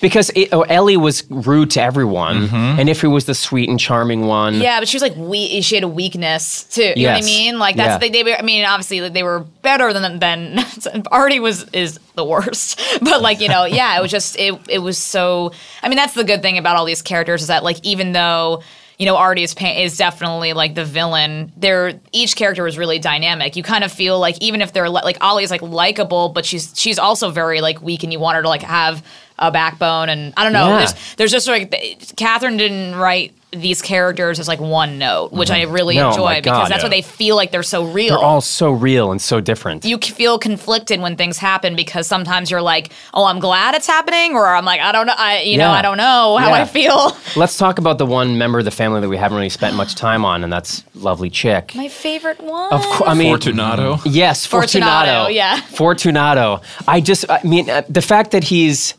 Because it, oh, Elly was rude to everyone, Mm-hmm. and Iphy was the sweet and charming one, Yeah, but she was like we. She had a weakness too. You know what I mean? Like that's Yeah. they, they. were- I mean, obviously like, they were better than than Artie was is the worst. But like you know, yeah, it was just it. It was so. I mean, that's the good thing about all these characters is that like even though. You know, Artie is, pa- is definitely like the villain. They're each character is really dynamic. You kind of feel like even if they're li- like Oly's like likable, but she's she's also very like weak, and you want her to like have a backbone. And I don't know. Yeah. There's there's just like Katherine didn't write these characters as like one note, which I really No, enjoy my because that's yeah. why they feel like they're so real. they're all so real and so different. you feel conflicted when things happen because sometimes you're like, "Oh, I'm glad it's happening," or I'm like, "I don't know, I you know, I don't know how I feel." Let's talk about the one member of the family that we haven't really spent much time on, and that's lovely chick. My favorite one. Of course, I mean, Fortunato. Yes, Fortunato, Fortunato. yeah. Fortunato. I just, I mean, uh, the fact that he's,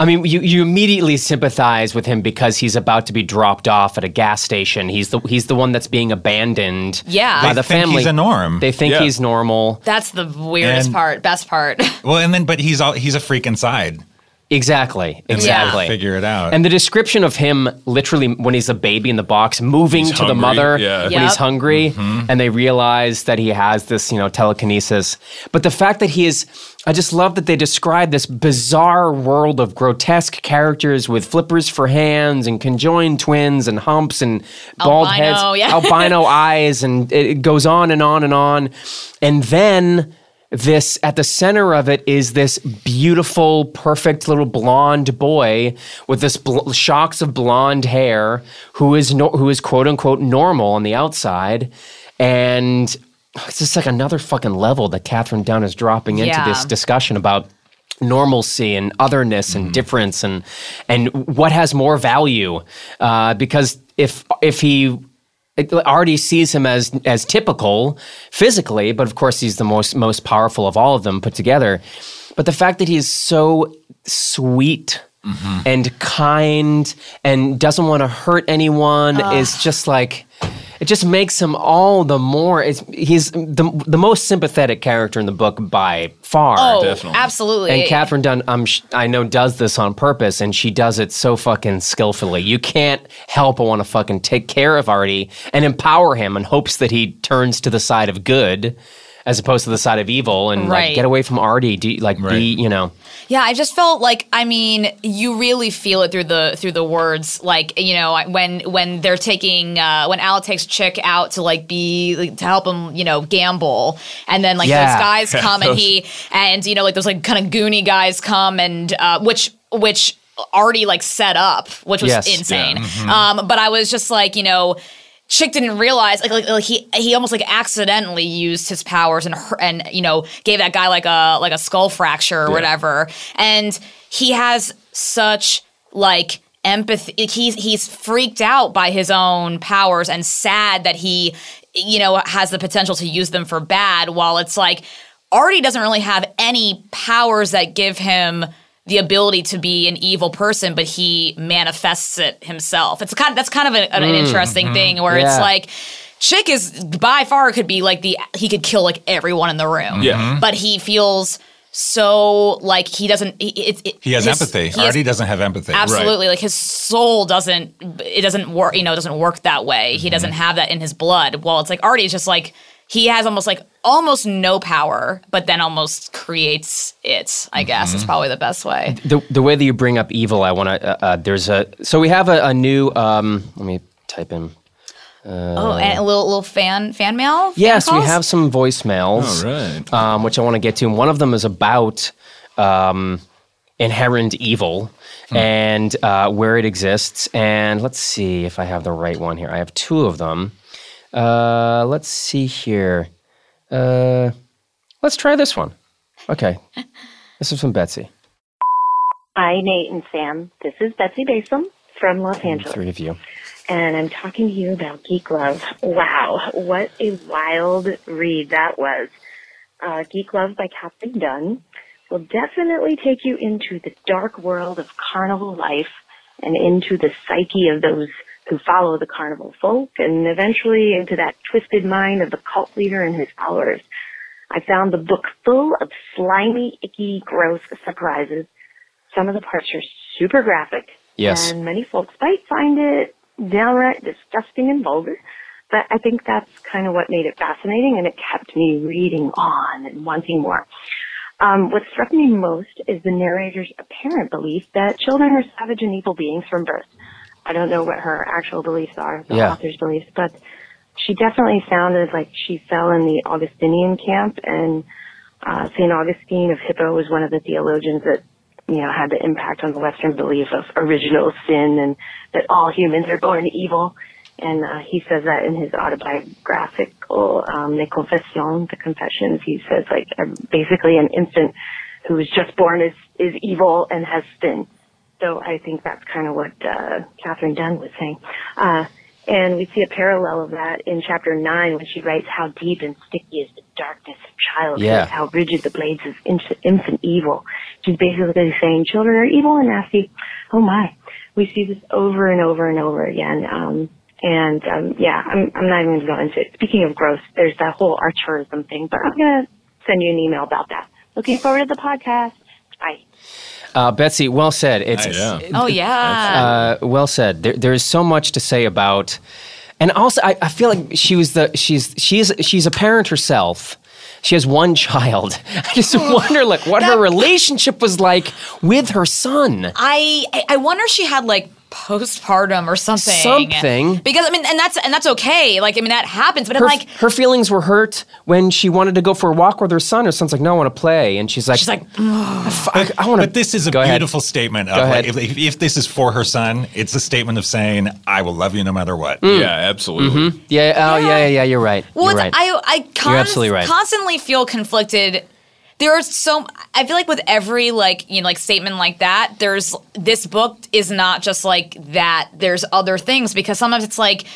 I mean, you, you immediately sympathize with him because he's about to be dropped off at a gas station. He's the he's the one that's being abandoned. Yeah. by They the think family. he's a norm. They think Yeah. he's normal. That's the weirdest And- part, best part. Well, and then, but he's all, he's a freak inside. Exactly. Exactly. Figure it out. And the description of him literally when he's a baby in the box moving He's to the mother yeah. when Yep. he's hungry Mm-hmm. and they realize that he has this, you know, telekinesis. But the fact that he is I just love that they describe this bizarre world of grotesque characters with flippers for hands and conjoined twins and humps and bald Albino, heads, yeah. albino eyes, and it goes on and on and on. And then this at the center of it is this beautiful, perfect little blonde boy with this bl- shocks of blonde hair who is no- who is quote unquote normal on the outside, and it's just like another fucking level that Katherine Dunn is dropping into Yeah. this discussion about normalcy and otherness and difference and and what has more value. Uh, because if if he it already sees him as as typical physically but of course he's the most most powerful of all of them put together. But the fact that he is so sweet and kind and doesn't want to hurt anyone is just like it just makes him all the more it's, he's the, the most sympathetic character in the book by far oh, oh, Definitely. absolutely. and Katherine Dunn, I'm sh- I know does this on purpose, and she does it so fucking skillfully. You can't help but want to fucking take care of Artie and empower him in hopes that he turns to the side of good, as opposed to the side of evil, and Right. like get away from Artie. Do like Right. be you know Yeah, I just felt like I mean, you really feel it through the through the words. Like you know, when when they're taking uh, when Al takes Chick out to like be like, to help him, you know, gamble, and then like Yeah. those guys come and he and you know like those like kind of goony guys come and uh, which which already like set up, which was Yes. insane. Yeah. Um, but I was just like, you know. Chick didn't realize like, like, like he he almost like accidentally used his powers and and you know gave that guy like a like a skull fracture or whatever. And he has such like empathy he's he's freaked out by his own powers and sad that he you know has the potential to use them for bad while it's like Artie doesn't really have any powers that give him the ability to be an evil person, but he manifests it himself. It's kind of, that's kind of a, an, an interesting mm-hmm. thing where it's like Chick is by far could be like the he could kill like everyone in the room. Yeah. Mm-hmm. but he feels so like he doesn't. He, it, it, He has his- empathy. he has- doesn't have empathy. Absolutely, like his soul doesn't. It doesn't work. You know, it doesn't work that way. He doesn't have that in his blood. Well, it's like Artie is just like he has almost like almost no power, but then almost creates it. I guess is probably the best way. the the way that you bring up evil, I want to. Uh, uh, there's a so we have a, a new. Um, let me type in. oh, and a little little fan fan mail. Fan Yes, we have some voicemails. All right. um, which I want to get to. And one of them is about um, inherent evil and uh, where it exists. And let's see if I have the right one here. I have two of them. Uh, let's see here. Uh, let's try this one. Okay. this is from Betsy. Hi, Nate and Sam. This is Betsy Basom from Los Angeles, Three of you. and I'm talking to you about Geek Love. Wow, what a wild read that was. Uh, Geek Love by Katherine Dunn will definitely take you into the dark world of carnival life and into the psyche of those who follow the carnival folk and eventually into that twisted mind of the cult leader and his followers. I found the book full of slimy, icky, gross surprises. Some of the parts are super graphic. Yes. And many folks might find it downright disgusting and vulgar. But I think that's kind of what made it fascinating and it kept me reading on and wanting more. Um, what struck me most is the narrator's apparent belief that children are savage and evil beings from birth. I don't know what her actual beliefs are, the Yeah. author's beliefs, but she definitely sounded like she fell in the Augustinian camp and uh, St. Augustine of Hippo was one of the theologians that, you know, had the impact on the Western belief of original sin and that all humans are born evil. And uh, he says that in his autobiographical, um, Les Confessions, the Confessions. He says, like, basically an infant who was just born is, is evil and has sin. So I think that's kind of what uh, Katherine Dunn was saying. Uh, and we see a parallel of that in chapter 9 when she writes how deep and sticky is the darkness of childhood, Yeah. how rigid the blades of infant, infant evil. She's basically saying children are evil and nasty. Oh my. We see this over and over and over again. Um, and um, yeah, I'm, I'm not even going to go into it. Speaking of gross, there's that whole Arturism thing, but I'm going to send you an email about that. Looking forward to the podcast. Bye. Uh, Betsy, well said. It's Yeah. Oh yeah. uh, well said. There, there is so much to say about, and also I, I feel like she was the she's she's she's a parent herself. She has one child. I just wonder, like, what her relationship was like with her son. I I- I wonder if she had like postpartum or something. Something. Because I mean, and that's and that's okay. Like I mean, that happens. But Her, I'm like, her feelings were hurt when she wanted to go for a walk with her son. Her son's like, "No, I want to play," and she's like, she's like, I, I want to." But this is a Go ahead. beautiful statement of Go like, ahead. if, if, if this is for her son, it's a statement of saying, I will love you no matter what. Mm. Yeah, absolutely. Yeah. Oh, yeah. Yeah. Yeah. You're right. Well, you're it's- right. I I con- absolutely right. constantly feel conflicted. There's so I feel like with every like you know like statement like that, there's this book is not just like that. There's other things because sometimes it's like.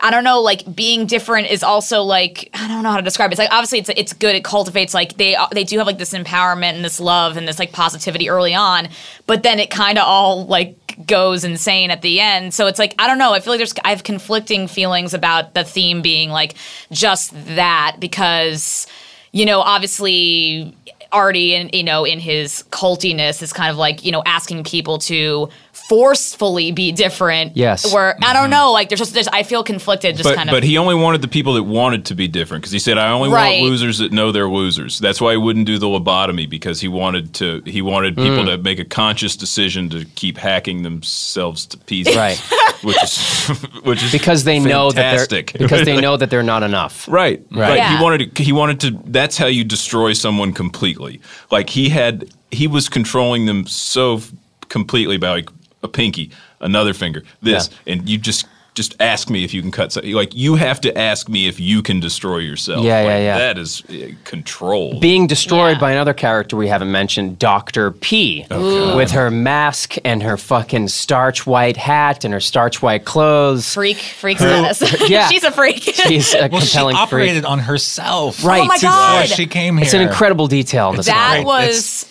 I don't know, like being different is also like I don't know how to describe it. It's like obviously it's it's good. It cultivates like they they do have like this empowerment and this love and this like positivity early on, but then it kind of all like goes insane at the end. So it's like I don't know. I feel like there's I have conflicting feelings about the theme being like just that because you know obviously Artie and you know in his cultiness is kind of like you know asking people to forcefully be different. Yes. Where I don't mm-hmm. know, like there's just there's, I feel conflicted. Just But, kind of. but he only wanted the people that wanted to be different because he said, "I only Right. want losers that know they're losers." That's why he wouldn't do the lobotomy because he wanted to. He wanted people mm. to make a conscious decision to keep hacking themselves to pieces. Right. which is which is because they know that they're because they know that they're not enough. Right, right. Yeah. He wanted to. He wanted to. That's how you destroy someone completely. Like he had. He was controlling them so completely by like a pinky, another finger, this, and you just just ask me if you can cut something. Like you have to ask me if you can destroy yourself. Yeah, yeah, Like, yeah. That is uh, control. being destroyed Yeah. by another character we haven't mentioned, Dr. P, with her mask and her fucking starch white hat and her starch white clothes. Freak, freak status. Yeah. She's a freak. She's a compelling freak. Well, she operated freak. on herself. Right. Oh my God. Before she came here. It's an incredible detail in this that novel. Right, was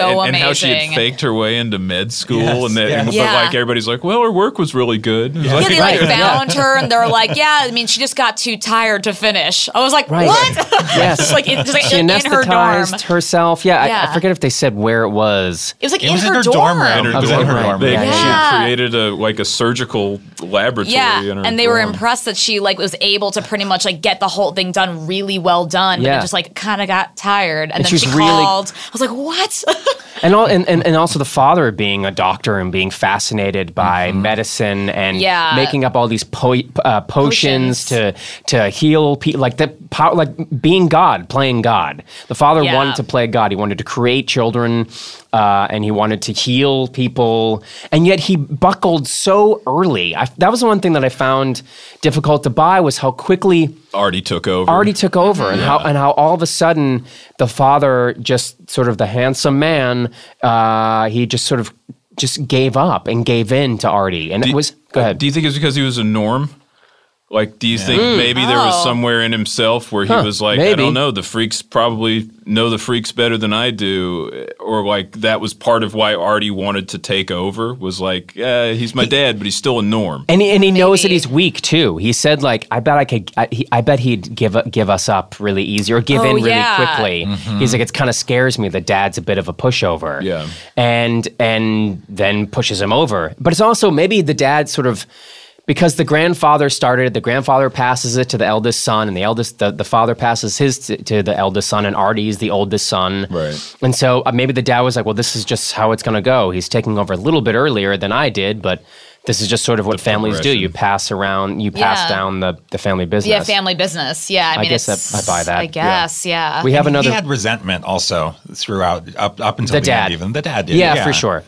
so and, and how she had faked her way into med school, Yes, and that, yes. but Yeah. like everybody's like, well, her work was really good. It's yeah, like- they like Right. found her and they're like, yeah, I mean, she just got too tired to finish. I was like, Right. what? Yes. just like, it, just like she in her anesthetized herself. Yeah, I, I forget if they said where it was. It was like It in, was her in her dorm. dorm room. in her was dorm in her room. dorm, They- yeah, She had created a like a surgical laboratory. Yeah, in her and they were impressed that she like was able to pretty much like get the whole thing done really well done, but Yeah. it just like kind of got tired, and, And then she she really- called. I was like, what? And, all, and, and, and also the father being a doctor and being fascinated by medicine and Yeah. making up all these po- uh, potions, to to heal people like the power like being God playing God. The father Yeah. wanted to play God. He wanted to create children uh, and he wanted to heal people. And yet he buckled so early. I, that was the one thing that I found difficult to buy was how quickly Artie took over. already took over and how and how all of a sudden the father just sort of the handsome man uh, he just sort of just gave up and gave in to Artie and it was go ahead Do you think it's because he was a norm? Like, do you think hmm. maybe there was Oh. somewhere in himself where he Huh, was like, I don't know, the freaks probably know the freaks better than I do, or like that was part of why Artie wanted to take over? Was like, yeah, he's my dad, but he's still a norm. and he, and he knows that he's weak too. He said like I bet I could I, he, I bet he'd give give us up really easy or give Oh, in really yeah. quickly. Mm-hmm. He's like it kind of scares me that dad's a bit of a pushover. Yeah. And and then pushes him over. But it's also maybe the dad sort of because the grandfather started, it, the grandfather passes it to the eldest son, and the eldest, the, the father passes his to, to the eldest son, and Artie's the oldest son. Right. And so uh, maybe the dad was like, well, this is just how it's going to go. He's taking over a little bit earlier than I did, but this is just sort of what families do. You pass around, you pass Yeah. down the, the family business. yeah, family business. Yeah, I, I mean, guess that- I buy that, I guess, yeah. We have And another He had resentment also throughout up up until The the, dad. end. Even the dad did. yeah, for sure.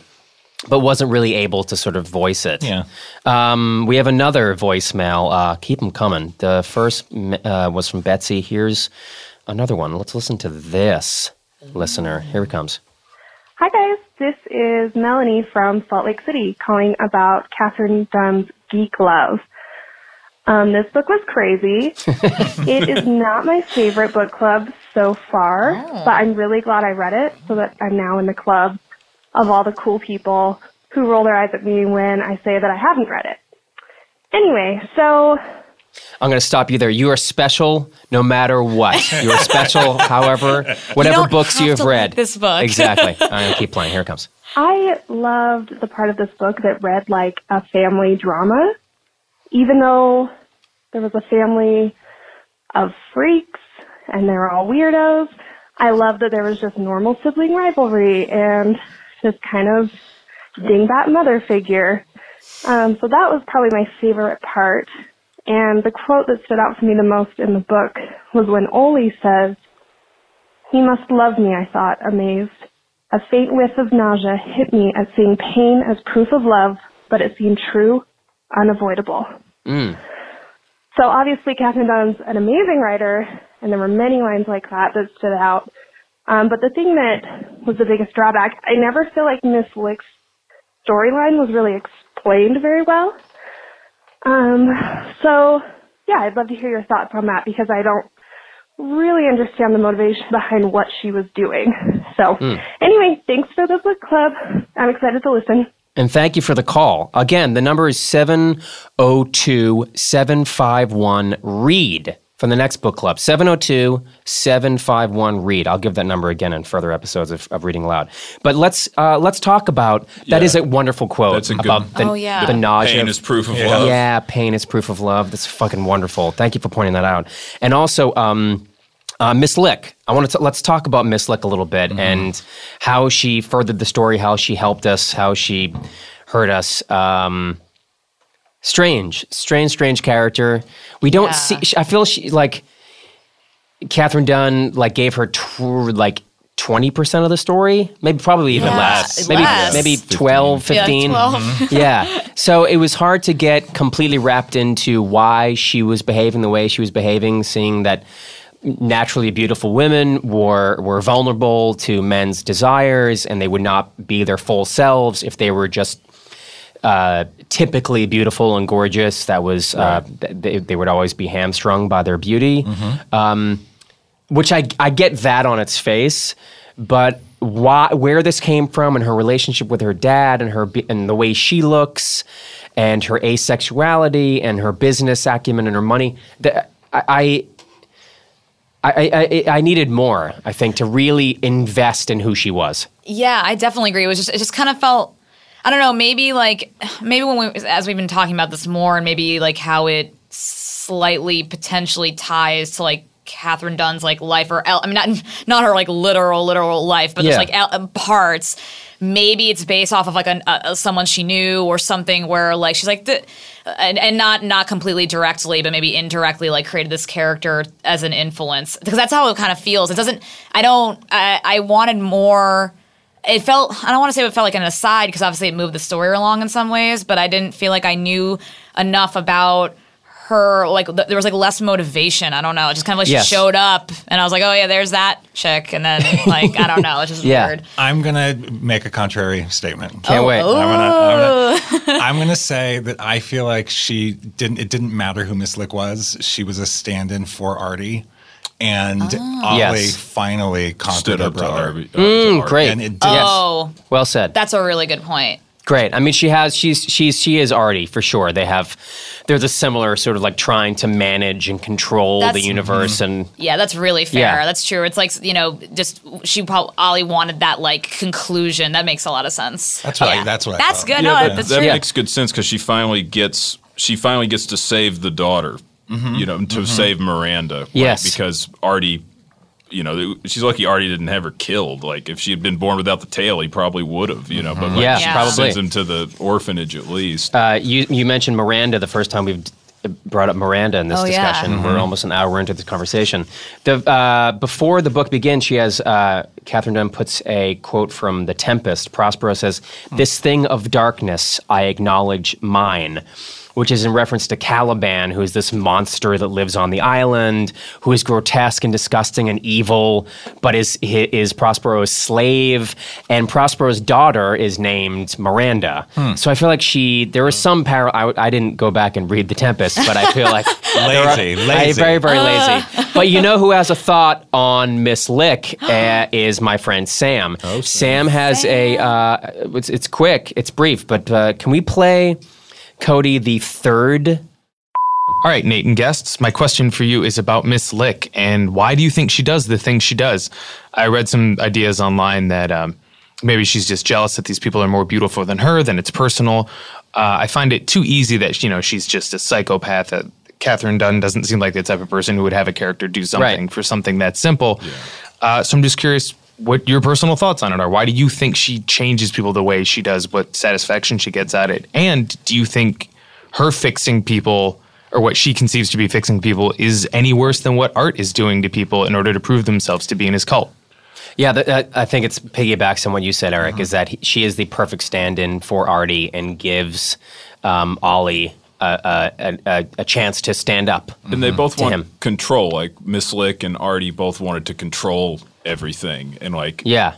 But wasn't really able to sort of voice it. Yeah. Um, we have another voicemail. Uh, keep them coming. The first uh, was from Betsy. Here's another one. Let's listen to this listener. Here it comes. Hi guys, this is Melanie from Salt Lake City calling about Katherine Dunn's Geek Love. Um, this book was crazy. it is not my favorite book club so far, but I'm really glad I read it so that I'm now in the club of all the cool people who roll their eyes at me when I say that I haven't read it. Anyway, so I'm going to stop you there. You are special no matter what. You are special, however, whatever don't books you have have read. this book. exactly. I'm going to keep playing. Here it comes. I loved the part of this book that read like a family drama, even though there was a family of freaks and they were all weirdos. I loved that there was just normal sibling rivalry and this kind of dingbat mother figure. Um, so that was probably my favorite part. And the quote that stood out for me the most in the book was when Oly says, He must love me, I thought, amazed. A faint whiff of nausea hit me at seeing pain as proof of love, but it seemed true, unavoidable. So obviously Katherine Dunn's an amazing writer, and there were many lines like that that stood out. Um, but the thing that was the biggest drawback, I never feel like Miss Lick's storyline was really explained very well. Um, so yeah, I'd love to hear your thoughts on that because I don't really understand the motivation behind what she was doing. So anyway, thanks for the book club. I'm excited to listen. And thank you for the call. Again, the number is 702 751 READ for the next book club. 702 751 READ. I'll give that number again in further episodes of, of Reading Aloud. But let's uh, let's talk about that Yeah. is a wonderful quote That's a good- about the, Oh, yeah. the nausea. Pain is proof of love. Yeah, pain is proof of love. That's fucking wonderful. Thank you for pointing that out. And also, um, uh, Miss Lick. I want to let's talk about Miss Lick a little bit Mm-hmm. and how she furthered the story, how she helped us, how she hurt us. Um, strange, strange, strange character. We don't Yeah. see. I feel she like Katherine Dunn like gave her tw- like twenty percent of the story, maybe probably even Yeah, less, maybe less. maybe 12, Yeah, 15. 12. Mm-hmm. yeah. So it was hard to get completely wrapped into why she was behaving the way she was behaving, seeing that naturally beautiful women were were vulnerable to men's desires and they would not be their full selves if they were just uh, typically beautiful and gorgeous. That was uh, they, they would always be hamstrung by their beauty, um, which I I get that on its face, but why where this came from and her relationship with her dad and her and the way she looks and her asexuality and her business acumen and her money. The, I, I I, I, I needed more, I think, to really invest in who she was. Yeah, I definitely agree. It was just it just kind of felt I don't know, maybe like maybe when we as we've been talking about this more and maybe like how it slightly potentially ties to like Katherine Dunn's like life or I mean not not her like literal literal life, but Yeah. just like parts. Maybe it's based off of like an, uh, someone she knew or something where like she's like the, and, and not not completely directly, but maybe indirectly like created this character as an influence because that's how it kind of feels. It doesn't. I don't. I, I wanted more it felt i don't want to say it felt like an aside because obviously it moved the story along in some ways but i didn't feel like i knew enough about her like th- there was like less motivation i don't know it just kind of like Yes. she showed up and i was like oh yeah there's that chick and then like i don't know it's just Yeah. weird I'm gonna make a contrary statement. Can't oh. wait. I'm gonna, I'm, gonna, I'm gonna say that I feel like she didn't. It didn't matter who Miss Lick was. She was a stand-in for Artie, and Oly Yes. finally conquered Stood her up to brother. Artie. uh, to Artie. Great. And it did. Yes. oh Well said. that's a really good point Great. I mean, she has. She's. She's. She is already for sure. They have. There's a similar sort of like trying to manage and control the That's- universe and. yeah that's really fair Yeah. that's true it's like you know just she probably Oly wanted that like conclusion that makes a lot of sense That's what I- that's what I that's thought. good Yeah, no that, that's that true makes good sense because she finally gets she finally gets to save the daughter, you know, to save Miranda. like, Yes. because Artie, you know, she's lucky Artie didn't have her killed. Like if she had been born without the tail, he probably would have, you know. But like, Yeah, she probably. sends him to the orphanage at least. Uh, you you mentioned Miranda the first time we've brought up Miranda in this Oh, yeah. discussion. We're almost an hour into this conversation. The uh, before the book begins, she has uh, Katherine Dunn puts a quote from The Tempest. Prospero says, "This thing of darkness, I acknowledge mine." Which is in reference to Caliban, who is this monster that lives on the island, who is grotesque and disgusting and evil, but is is Prospero's slave, and Prospero's daughter is named Miranda. So I feel like she there was some power. I, I didn't go back and read The Tempest, but I feel like there are- Lazy, I- lazy. very very lazy. But you know who has a thought on Miss Lick uh, is my friend Sam. Sam has a. Uh, it's it's quick, it's brief, but uh, can we play Cody the third? All right, Nate and guests, my question for you is about Miss Lick and why do you think she does the things she does? I read some ideas online that um, maybe she's just jealous that these people are more beautiful than her, then it's personal. Uh, I find it too easy that you know she's just a psychopath. That Katherine Dunn doesn't seem like the type of person who would have a character do something Right. for something that simple. Uh, so I'm just curious what your personal thoughts on it are. Why do you think she changes people the way she does? What satisfaction she gets at it? And do you think her fixing people or what she conceives to be fixing people is any worse than what art is doing to people in order to prove themselves to be in his cult? Yeah, th- uh, I think it's piggybacks on what you said, Erik. Is that he, she is the perfect stand-in for Artie and gives um, Oly a, a, a, a chance to stand up. and they both want him. control. Like Miss Lick and Artie both wanted to control everything, and like Yeah,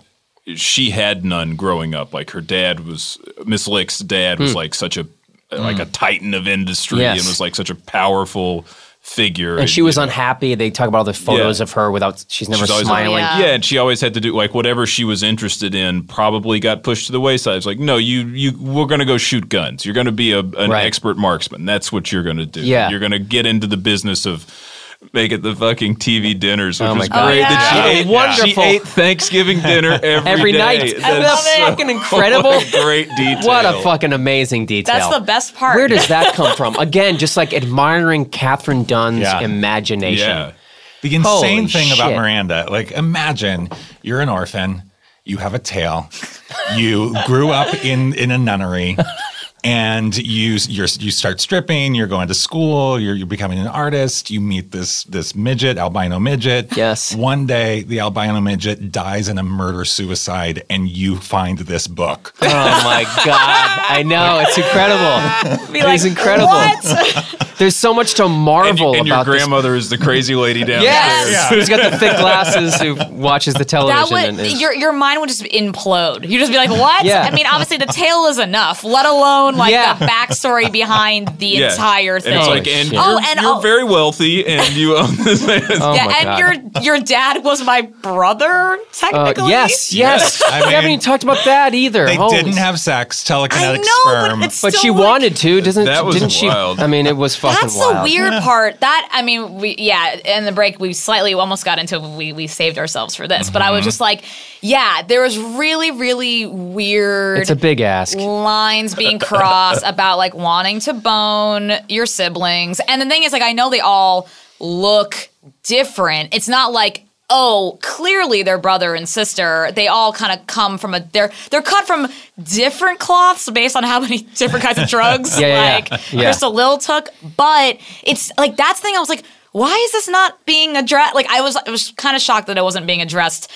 she had none growing up. Like her dad was Miss Lick's dad was like such a like a titan of industry Hmm. Yes. and was like such a powerful figure. and she was you know, unhappy. They talk about all the photos Yeah. of her without. She's never She's always smiling. Yeah. yeah, and she always had to do like whatever she was interested in. Probably got pushed to the wayside. It's like, no, you you we're gonna go shoot guns. You're gonna be a, an Right. expert marksman. That's what you're gonna do. Yeah. you're gonna get into the business of making the fucking TV dinners, which Oh my is God. great. Oh, that she oh, ate, Wonderful. She ate Thanksgiving dinner every, Every day. night. That That's is so- fucking incredible. what a great detail. What a fucking amazing detail. That's the best part. Where does that come from? Again, just like admiring Katherine Dunn's Yeah. imagination. yeah. The insane Holy thing about. Miranda, like imagine you're an orphan, you have a tail, you grew up in in a nunnery, and you you're, you start stripping. You're going to school. You're, you're becoming an artist. You meet this this midget, albino midget. Yes. One day, the albino midget dies in a murder suicide, and you find this book. Oh my god! I know it's incredible. Be It's incredible. What? There's so much to And, marvel and your about this. grandmother is the crazy lady downstairs. Yes, he's got the thick glasses who watches the that television. would and is, your your mind would just implode. You'd just be like, "What?" Yeah. I mean, obviously the tale is enough, let alone like Yeah. the backstory behind the Yeah. entire And thing. it's Oh, like, and shit. you're, Oh, and you're oh- very wealthy, and you own this. oh yeah, and god! your your dad was my brother, Uh, technically. yes, yes. I we haven't even talked about that either. They Holy didn't have sex, I telekinetic know, sperm. but it's But she like- wanted to, doesn't? That was didn't she? wild. I mean, it was fucking That's wild. the weird part. That I mean, we yeah. In the break, we slightly almost got into we we saved ourselves for this, but I was Mm-hmm. just like, yeah, there was really really weird. It's a big ask. lines being crossed about like wanting to bone your siblings. And the thing is, like, I know they all look different. It's not like, oh, clearly they're brother and sister. They all kind of come from a they're they're cut from different cloths based on how many different kinds of drugs Yeah, yeah, like yeah. Yeah. Crystal Lil took. But it's like that's the thing I was like, why is this not being addressed? Like I was I was kind of shocked that it wasn't being addressed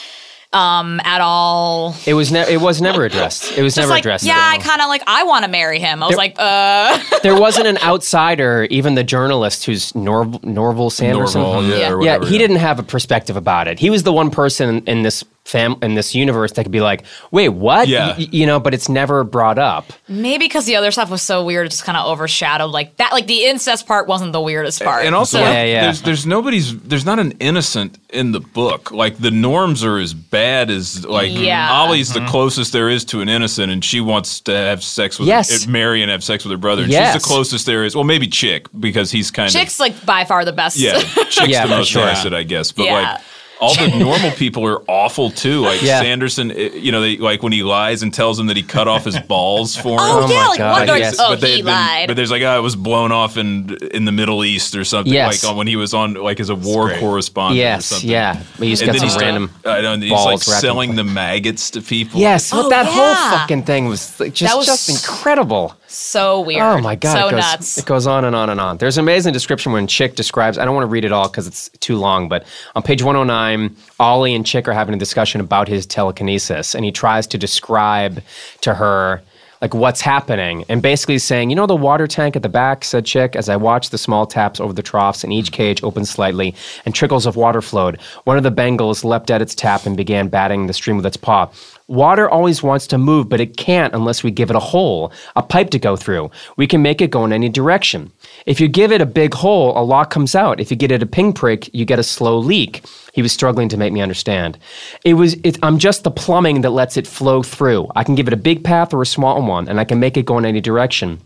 um at all. It was never. It was never addressed. It was Just never like, addressed. yeah, I kind of like I want to marry him. I was There- like, uh there wasn't an outsider, even the journalist who's Norv- Norval Sanderson. Normal, yeah, Yeah. or Yeah, whatever, he didn't have a perspective about it. He was the one person in this fam in this universe that could be like, "Wait, what?" Yeah. Y- you know, but it's never brought up. Maybe because the other stuff was so weird, it just kind of overshadowed. Like that, like the incest part wasn't the weirdest part. And also, Yeah, yeah. there's there's nobody's there's not an innocent in the book. Like the norms are as bad as like Yeah. Oly's the mm-hmm. closest there is to an innocent, and she wants to have sex with Yes. Eh, marry and have sex with her brother. And Yes. she's the closest there is. Well, maybe Chick because he's kind Chick's of Chick's like by far the best. yeah. Chick's Yeah, the most sure. acid, I guess. But Yeah. like. All the normal people are awful too. Like Yeah. Sanderson, eh, you know, they, like when he lies and tells them that he cut off his balls for him. Oh, Oh yeah, my like God, one guy. yes. Oh, but they he been- lied. But there's like, oh, it was blown off in in the Middle East or something. Yes. Like on, when he was on like as a war great. correspondent. or yes, yeah. But he's And got then some he's random. I don't know, and he's like selling the maggots to people. Yes, Oh, but that yeah. whole fucking thing was like, just That was just incredible. So weird. Oh my god! so it goes, nuts. It goes on and on and on. There's an amazing description when Chick describes. I don't want to read it all because it's too long, but on page 109, Oly and Chick are having a discussion about his telekinesis, and he tries to describe to her like what's happening, and basically saying, "You know the water tank at the back," said Chick, as I watched the small taps over the troughs, in each cage open slightly, and trickles of water flowed. One of the Bengals leapt at its tap and began batting the stream with its paw. Water always wants to move, but it can't unless we give it a hole, a pipe to go through. We can make it go in any direction. If you give it a big hole, a lot comes out. If you get it a pinprick, you get a slow leak. He was struggling to make me understand. It was. It, I'm just the plumbing that lets it flow through. I can give it a big path or a small one, and I can make it go in any direction.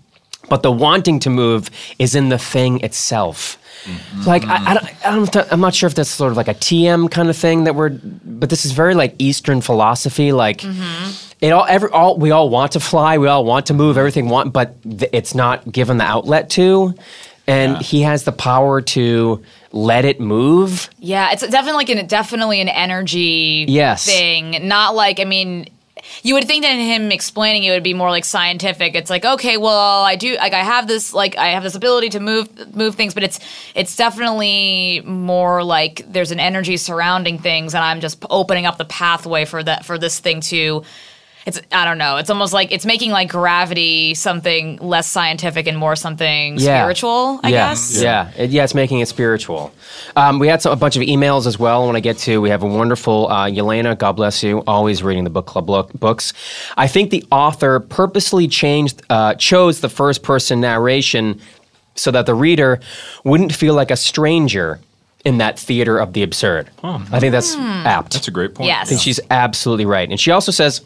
But the wanting to move is in the thing itself. Mm-hmm. Like I, I, don't, I don't, I'm not sure if that's sort of like a TM kind of thing that we're, but this is very like Eastern philosophy. Like mm-hmm. it all, every, all we all want to fly, we all want to move, everything want, but th- it's not given the outlet to, and he has the power to let it move. Yeah, it's definitely like an definitely an energy Yes. thing. Not like I mean, you would think that in him explaining it would be more like scientific. It's like okay, well, I do like I have this like I have this ability to move move things, but it's it's definitely more like there's an energy surrounding things, and I'm just opening up the pathway for that for this thing to. It's I don't know. It's almost like it's making like gravity something less scientific and more something Yeah. spiritual. I yeah. guess. Yeah, it, yeah, it's making it spiritual. Um, we had some, a bunch of emails as well. When I get to, we have a wonderful uh, Yelena. God bless you. Always reading the book club look, books. I think the author purposely changed, uh, chose the first person narration so that the reader wouldn't feel like a stranger in that theater of the absurd. I think that's apt. That's a great point. Yes. I think she's absolutely right. And she also says,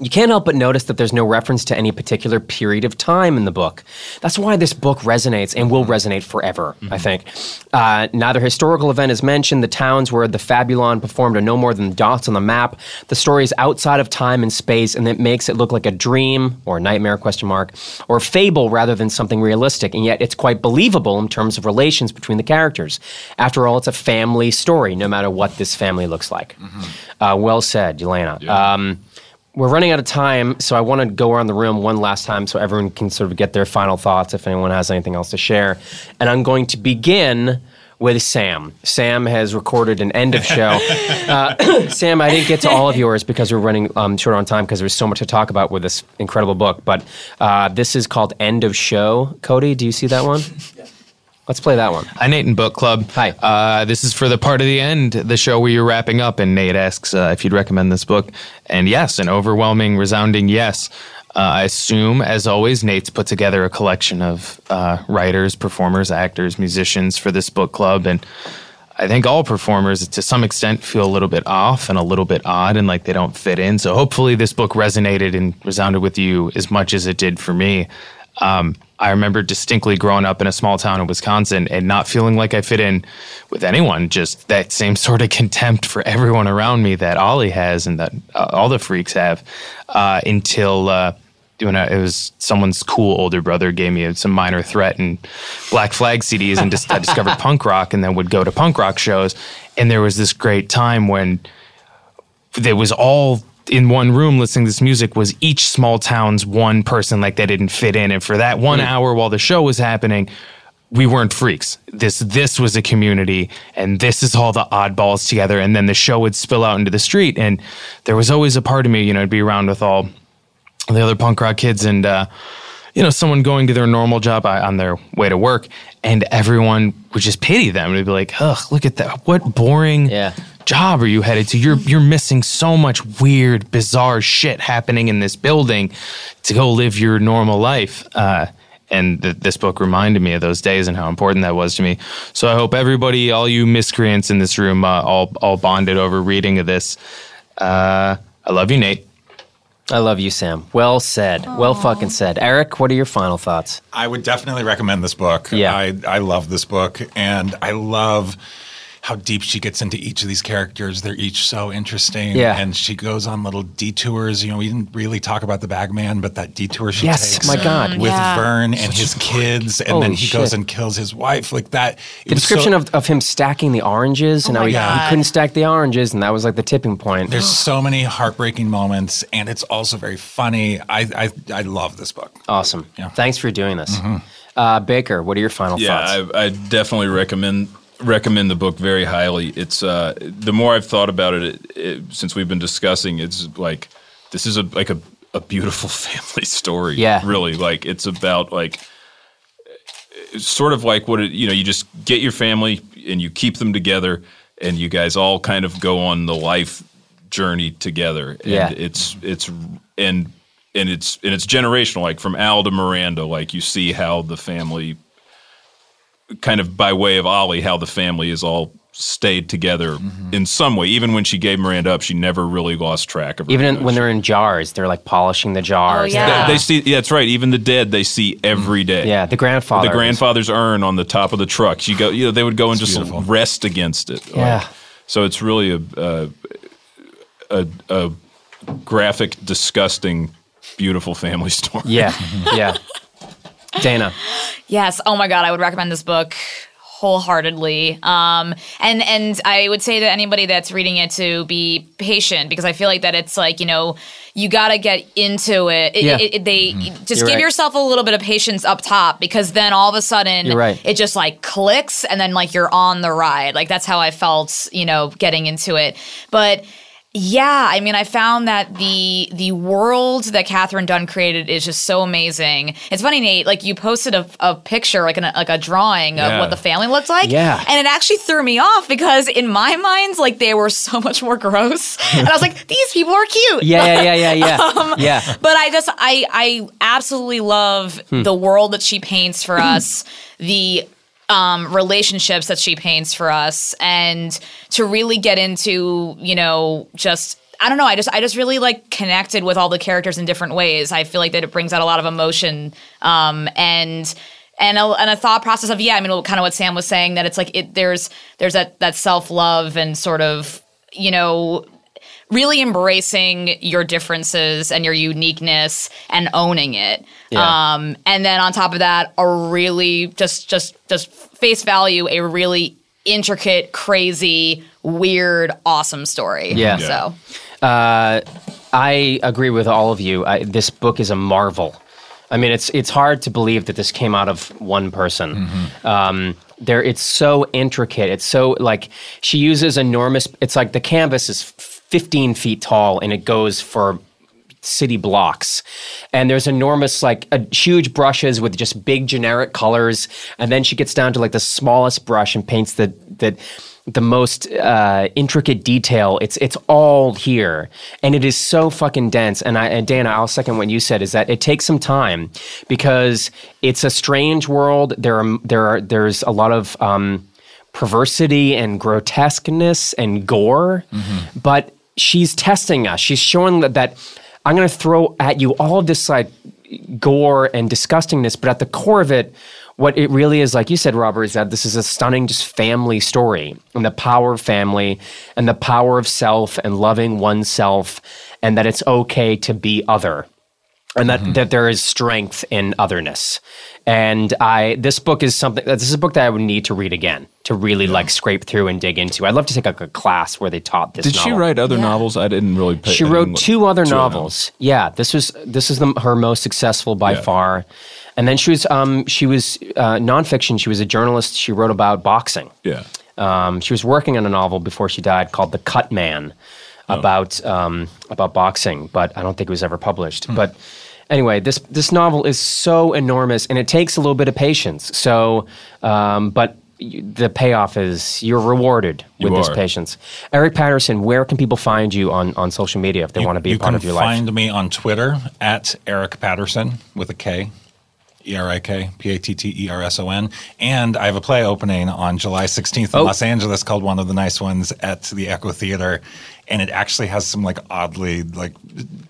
you can't help but notice that there's no reference to any particular period of time in the book. That's why this book resonates and will resonate forever, I think. Uh, neither historical event is mentioned. The towns where the Fabulon performed are no more than dots on the map. The story is outside of time and space, and it makes it look like a dream or a nightmare, question mark, or a fable rather than something realistic. And yet it's quite believable in terms of relations between the characters. After all, it's a family story, no matter what this family looks like. Uh, well said, Yelena. Um, we're running out of time, so I want to go around the room one last time so everyone can sort of get their final thoughts if anyone has anything else to share. And I'm going to begin with Sam. Sam has recorded an end of show. uh, Sam, I didn't get to all of yours because we're running um, short on time because there's so much to talk about with this incredible book. But uh, this is called End of Show. Cody, do you see that one? Let's play that one. Hi, Nate and Book Club. Hi. Uh, this is for the part of the end, the show where you're wrapping up, and Nate asks uh, if you'd recommend this book. And yes, an overwhelming, resounding yes. Uh, I assume, as always, Nate's put together a collection of uh, writers, performers, actors, musicians for this book club. And I think all performers, to some extent, feel a little bit off and a little bit odd and like they don't fit in. So hopefully, this book resonated and resounded with you as much as it did for me. Um, I remember distinctly growing up in a small town in Wisconsin and not feeling like I fit in with anyone. Just that same sort of contempt for everyone around me that Oly has and that uh, all the freaks have. Uh, until uh, when I, it was someone's cool older brother gave me some minor threat and Black Flag CDs, and just I discovered punk rock, and then would go to punk rock shows. And there was this great time when there was all in one room listening to this music was each small town's one person like they didn't fit in. And for that one hour while the show was happening we weren't freaks. This this was a community and this is all the oddballs together. And then the show would spill out into the street and there was always a part of me you know i'd be around with all the other punk rock kids and uh, you know someone going to their normal job uh, on their way to work and everyone would just pity them. And be like ugh look at that. What boring Yeah. Job are you headed to you're you're missing so much weird bizarre shit happening in this building to go live your normal life uh, and th- this book reminded me of those days and how important that was to me. So I hope everybody, all you miscreants in this room, uh, all all bonded over reading of this. Uh, I love you, Nate. I love you, Sam. Well said. Well fucking said. Erik, what are your final thoughts? I would definitely recommend this book. Yeah. I, I love this book, and I love how deep she gets into each of these characters. They're each so interesting. Yeah. And she goes on little detours. You know, we didn't really talk about the bagman, but that detour she Yes, takes my God. with Yeah. Vern and his kids, and Holy then he goes and kills his wife. Like that. The description so- of, of him stacking the oranges and how he, he couldn't stack the oranges, and that was like the tipping point. There's so many heartbreaking moments, and it's also very funny. I I, I love this book. awesome. Yeah. Thanks for doing this. Uh, Baker, what are your final Yeah, thoughts? I, I definitely recommend recommend the book very highly. It's uh, the more I've thought about it, it, it since we've been discussing, it's like this is a like a, a beautiful family story. Yeah. really. Like it's about like it's sort of like what it, you know. You just get your family and you keep them together, and you guys all kind of go on the life journey together. And Yeah. it's it's and and it's and it's generational. Like from Al to Miranda, like you see how the family kind of by way of Oly, how the family is all stayed together mm-hmm. in some way. Even when she gave Miranda up, she never really lost track of her. Even in, when they're in jars, they're like polishing the jars. Oh, yeah. they, they see, yeah, that's right. Even the dead, they see mm-hmm. every day. Yeah, the grandfather. The grandfather's urn on the top of the truck. You go, you know, they would go and just beautiful. rest against it. Yeah. so it's really a, a, a, a graphic, disgusting, beautiful family story. Yeah, yeah. Dana. Yes. Oh my God, I would recommend this book wholeheartedly. Um, and and I would say to anybody that's reading it to be patient because I feel like that it's like you know you got to get into it. It- Yeah. it- it- they just You're give right. yourself a little bit of patience up top because then all of a sudden right. it just like clicks and then like you're on the ride. Like that's how I felt, you know, getting into it. But yeah, I mean, I found that the the world that Katherine Dunn created is just so amazing. It's funny, Nate. Like you posted a, a picture, like an, like a drawing of Yeah. what the family looked like. Yeah. and it actually threw me off because in my mind, like they were so much more gross, and I was like, these people are cute. Yeah, yeah, yeah, yeah, Um, yeah. Yeah. But I just I I absolutely love Hmm. the world that she paints for us, the um, relationships that she paints for us, and to really get into you know just. I don't know. I just I just really like connected with all the characters in different ways. I feel like that it brings out a lot of emotion um, and and a, and a thought process of yeah. I mean, kind of what Sam was saying that it's like it there's there's that that self love and sort of you know really embracing your differences and your uniqueness and owning it. Yeah. Um, and then on top of that, a really just just just face value, a really intricate, crazy, weird, awesome story. Yeah. So Uh, I agree with all of you. I, this book is a marvel. I mean, it's it's hard to believe that this came out of one person. Um, there, it's so intricate. It's so like she uses enormous. It's like the canvas is 15 feet tall, and it goes for city blocks. And there's enormous like uh, huge brushes with just big generic colors. And then she gets down to like the smallest brush and paints the the the most uh, intricate detail. It's it's all here. And it is so fucking dense. And I and Dana I'll second what you said is that it takes some time because it's a strange world. There are there are there's a lot of um, perversity and grotesqueness and gore. But she's testing us. She's showing that, that i'm going to throw at you all this like gore and disgustingness but at the core of it what it really is like you said robert is that this is a stunning just family story and the power of family and the power of self and loving oneself and that it's okay to be other and that, that there is strength in otherness. And I this book is something this is a book that I would need to read again to really like scrape through and dig into. I'd love to take like a class where they taught this. Did she write other novels? I didn't really. Pay, She wrote look- two other two novels. Yeah, this was this is the, her most successful by Yeah. far. And then she was um, she was uh, nonfiction. She was a journalist. She wrote about boxing. Yeah. Um, she was working on a novel before she died called The Cut Man about um, about boxing, but I don't think it was ever published. But anyway, this this novel is so enormous, and it takes a little bit of patience. So, um, but the payoff is you're rewarded with You this patience. Erik Patterson, where can people find you on on social media if they want to be a part of your life? You can find me on Twitter at Erik Patterson with a K. E R I K P A T T E R S O N. And I have a play opening on July 16th in Oh. Los Angeles called One of the Nice Ones at the Echo Theater. And it actually has some like oddly like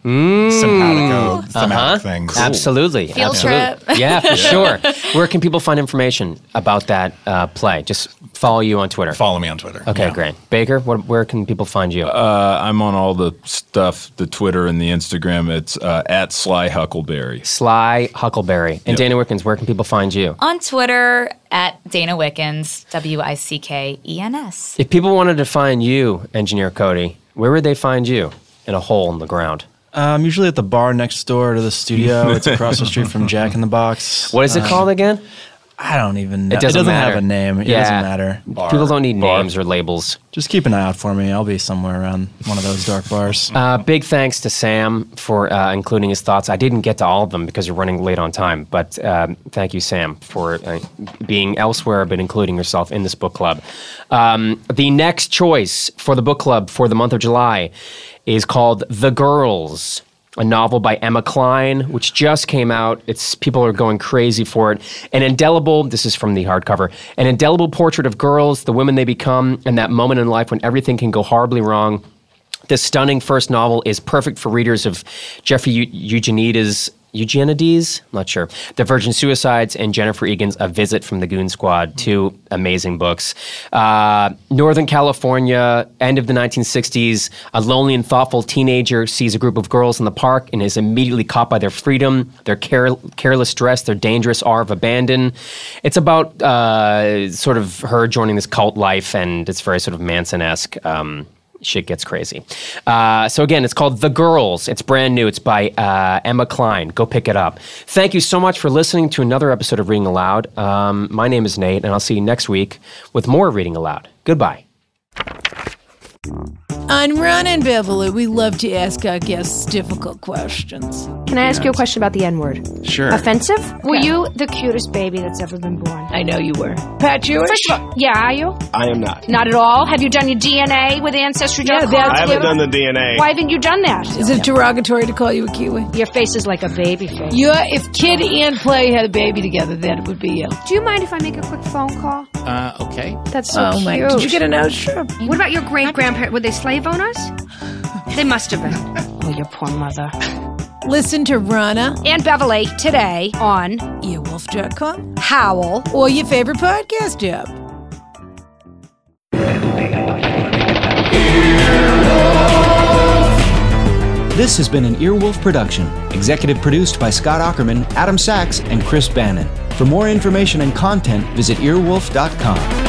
simpatico thematic things. Mm. Uh-huh. Absolutely. Field absolutely. trip. Yeah, for sure. Where can people find information about that uh, play? Just follow you on Twitter. Follow me on Twitter. Okay, Yeah. great. Baker, what, where can people find you? Uh, I'm on all the stuff, the Twitter and the Instagram. It's uh, at Sly Huckleberry. Sly Huckleberry. And Dana Wickens, where can people find you? On Twitter at Dana Wickens, W I C K E N S. If people wanted to find you, Engineer Cody, where would they find you? In a hole in the ground. I'm usually at the bar next door to the studio. It's across the street from Jack in the Box. What is it Uh, called again? I don't even know. It doesn't matter. have a name. It Yeah. doesn't matter. People don't need bar. names or labels. Just keep an eye out for me. I'll be somewhere around one of those dark bars. Uh, big thanks to Sam for uh, including his thoughts. I didn't get to all of them because you're running late on time, but um, thank you, Sam, for uh, being elsewhere but including yourself in this book club. Um, the next choice for the book club for the month of July is called The Girls. A novel by Emma Cline, which just came out. It's people are going crazy for it. An indelible. This is from the hardcover. An indelible portrait of girls, the women they become, and that moment in life when everything can go horribly wrong. This stunning first novel is perfect for readers of Jeffrey Eugenides. Eugenides? I'm not sure. The Virgin Suicides and Jennifer Egan's A Visit from the Goon Squad, two amazing books. Uh, Northern California, end of the 1960s, a lonely and thoughtful teenager sees a group of girls in the park and is immediately caught by their freedom, their care- careless dress, their dangerous awe of abandon. It's about uh, sort of her joining this cult life, and it's very sort of Manson esque. Um, shit gets crazy. Uh, so again, it's called The Girls. It's brand new. It's by uh, Emma Cline. Go pick it up. Thank you so much for listening to another episode of Reading Aloud. Um, my name is Nate, and I'll see you next week with more Reading Aloud. Goodbye. On Ron and Beverly, we love to ask our guests difficult questions. Can I ask you a question about the N word? Sure. Offensive? Were you the cutest baby that's ever been born? I know you were. Pat Jewish? First of all, yeah, are you? I am not. Not at all. Have you done your DNA with Ancestry.com? Yeah, that's I haven't Give- done the DNA. Why haven't you done that? Is it derogatory to call you a Kiwi? Your face is like a baby face. You're, if Kid and Play had a baby together, then it would be you. Do you mind if I make a quick phone call? Uh, okay. That's so oh cute. my! Did you get a nose strip? What about your great grandparents? Were they slave owners? they must have been. Oh, your poor mother. Listen to Rana, And Beverly today on earwolf.com, Howl. or your favorite podcast app. This has been an Earwolf production, executive produced by Scott Aukerman, Adam Sachs, and Chris Bannon. For more information and content, visit earwolf.com.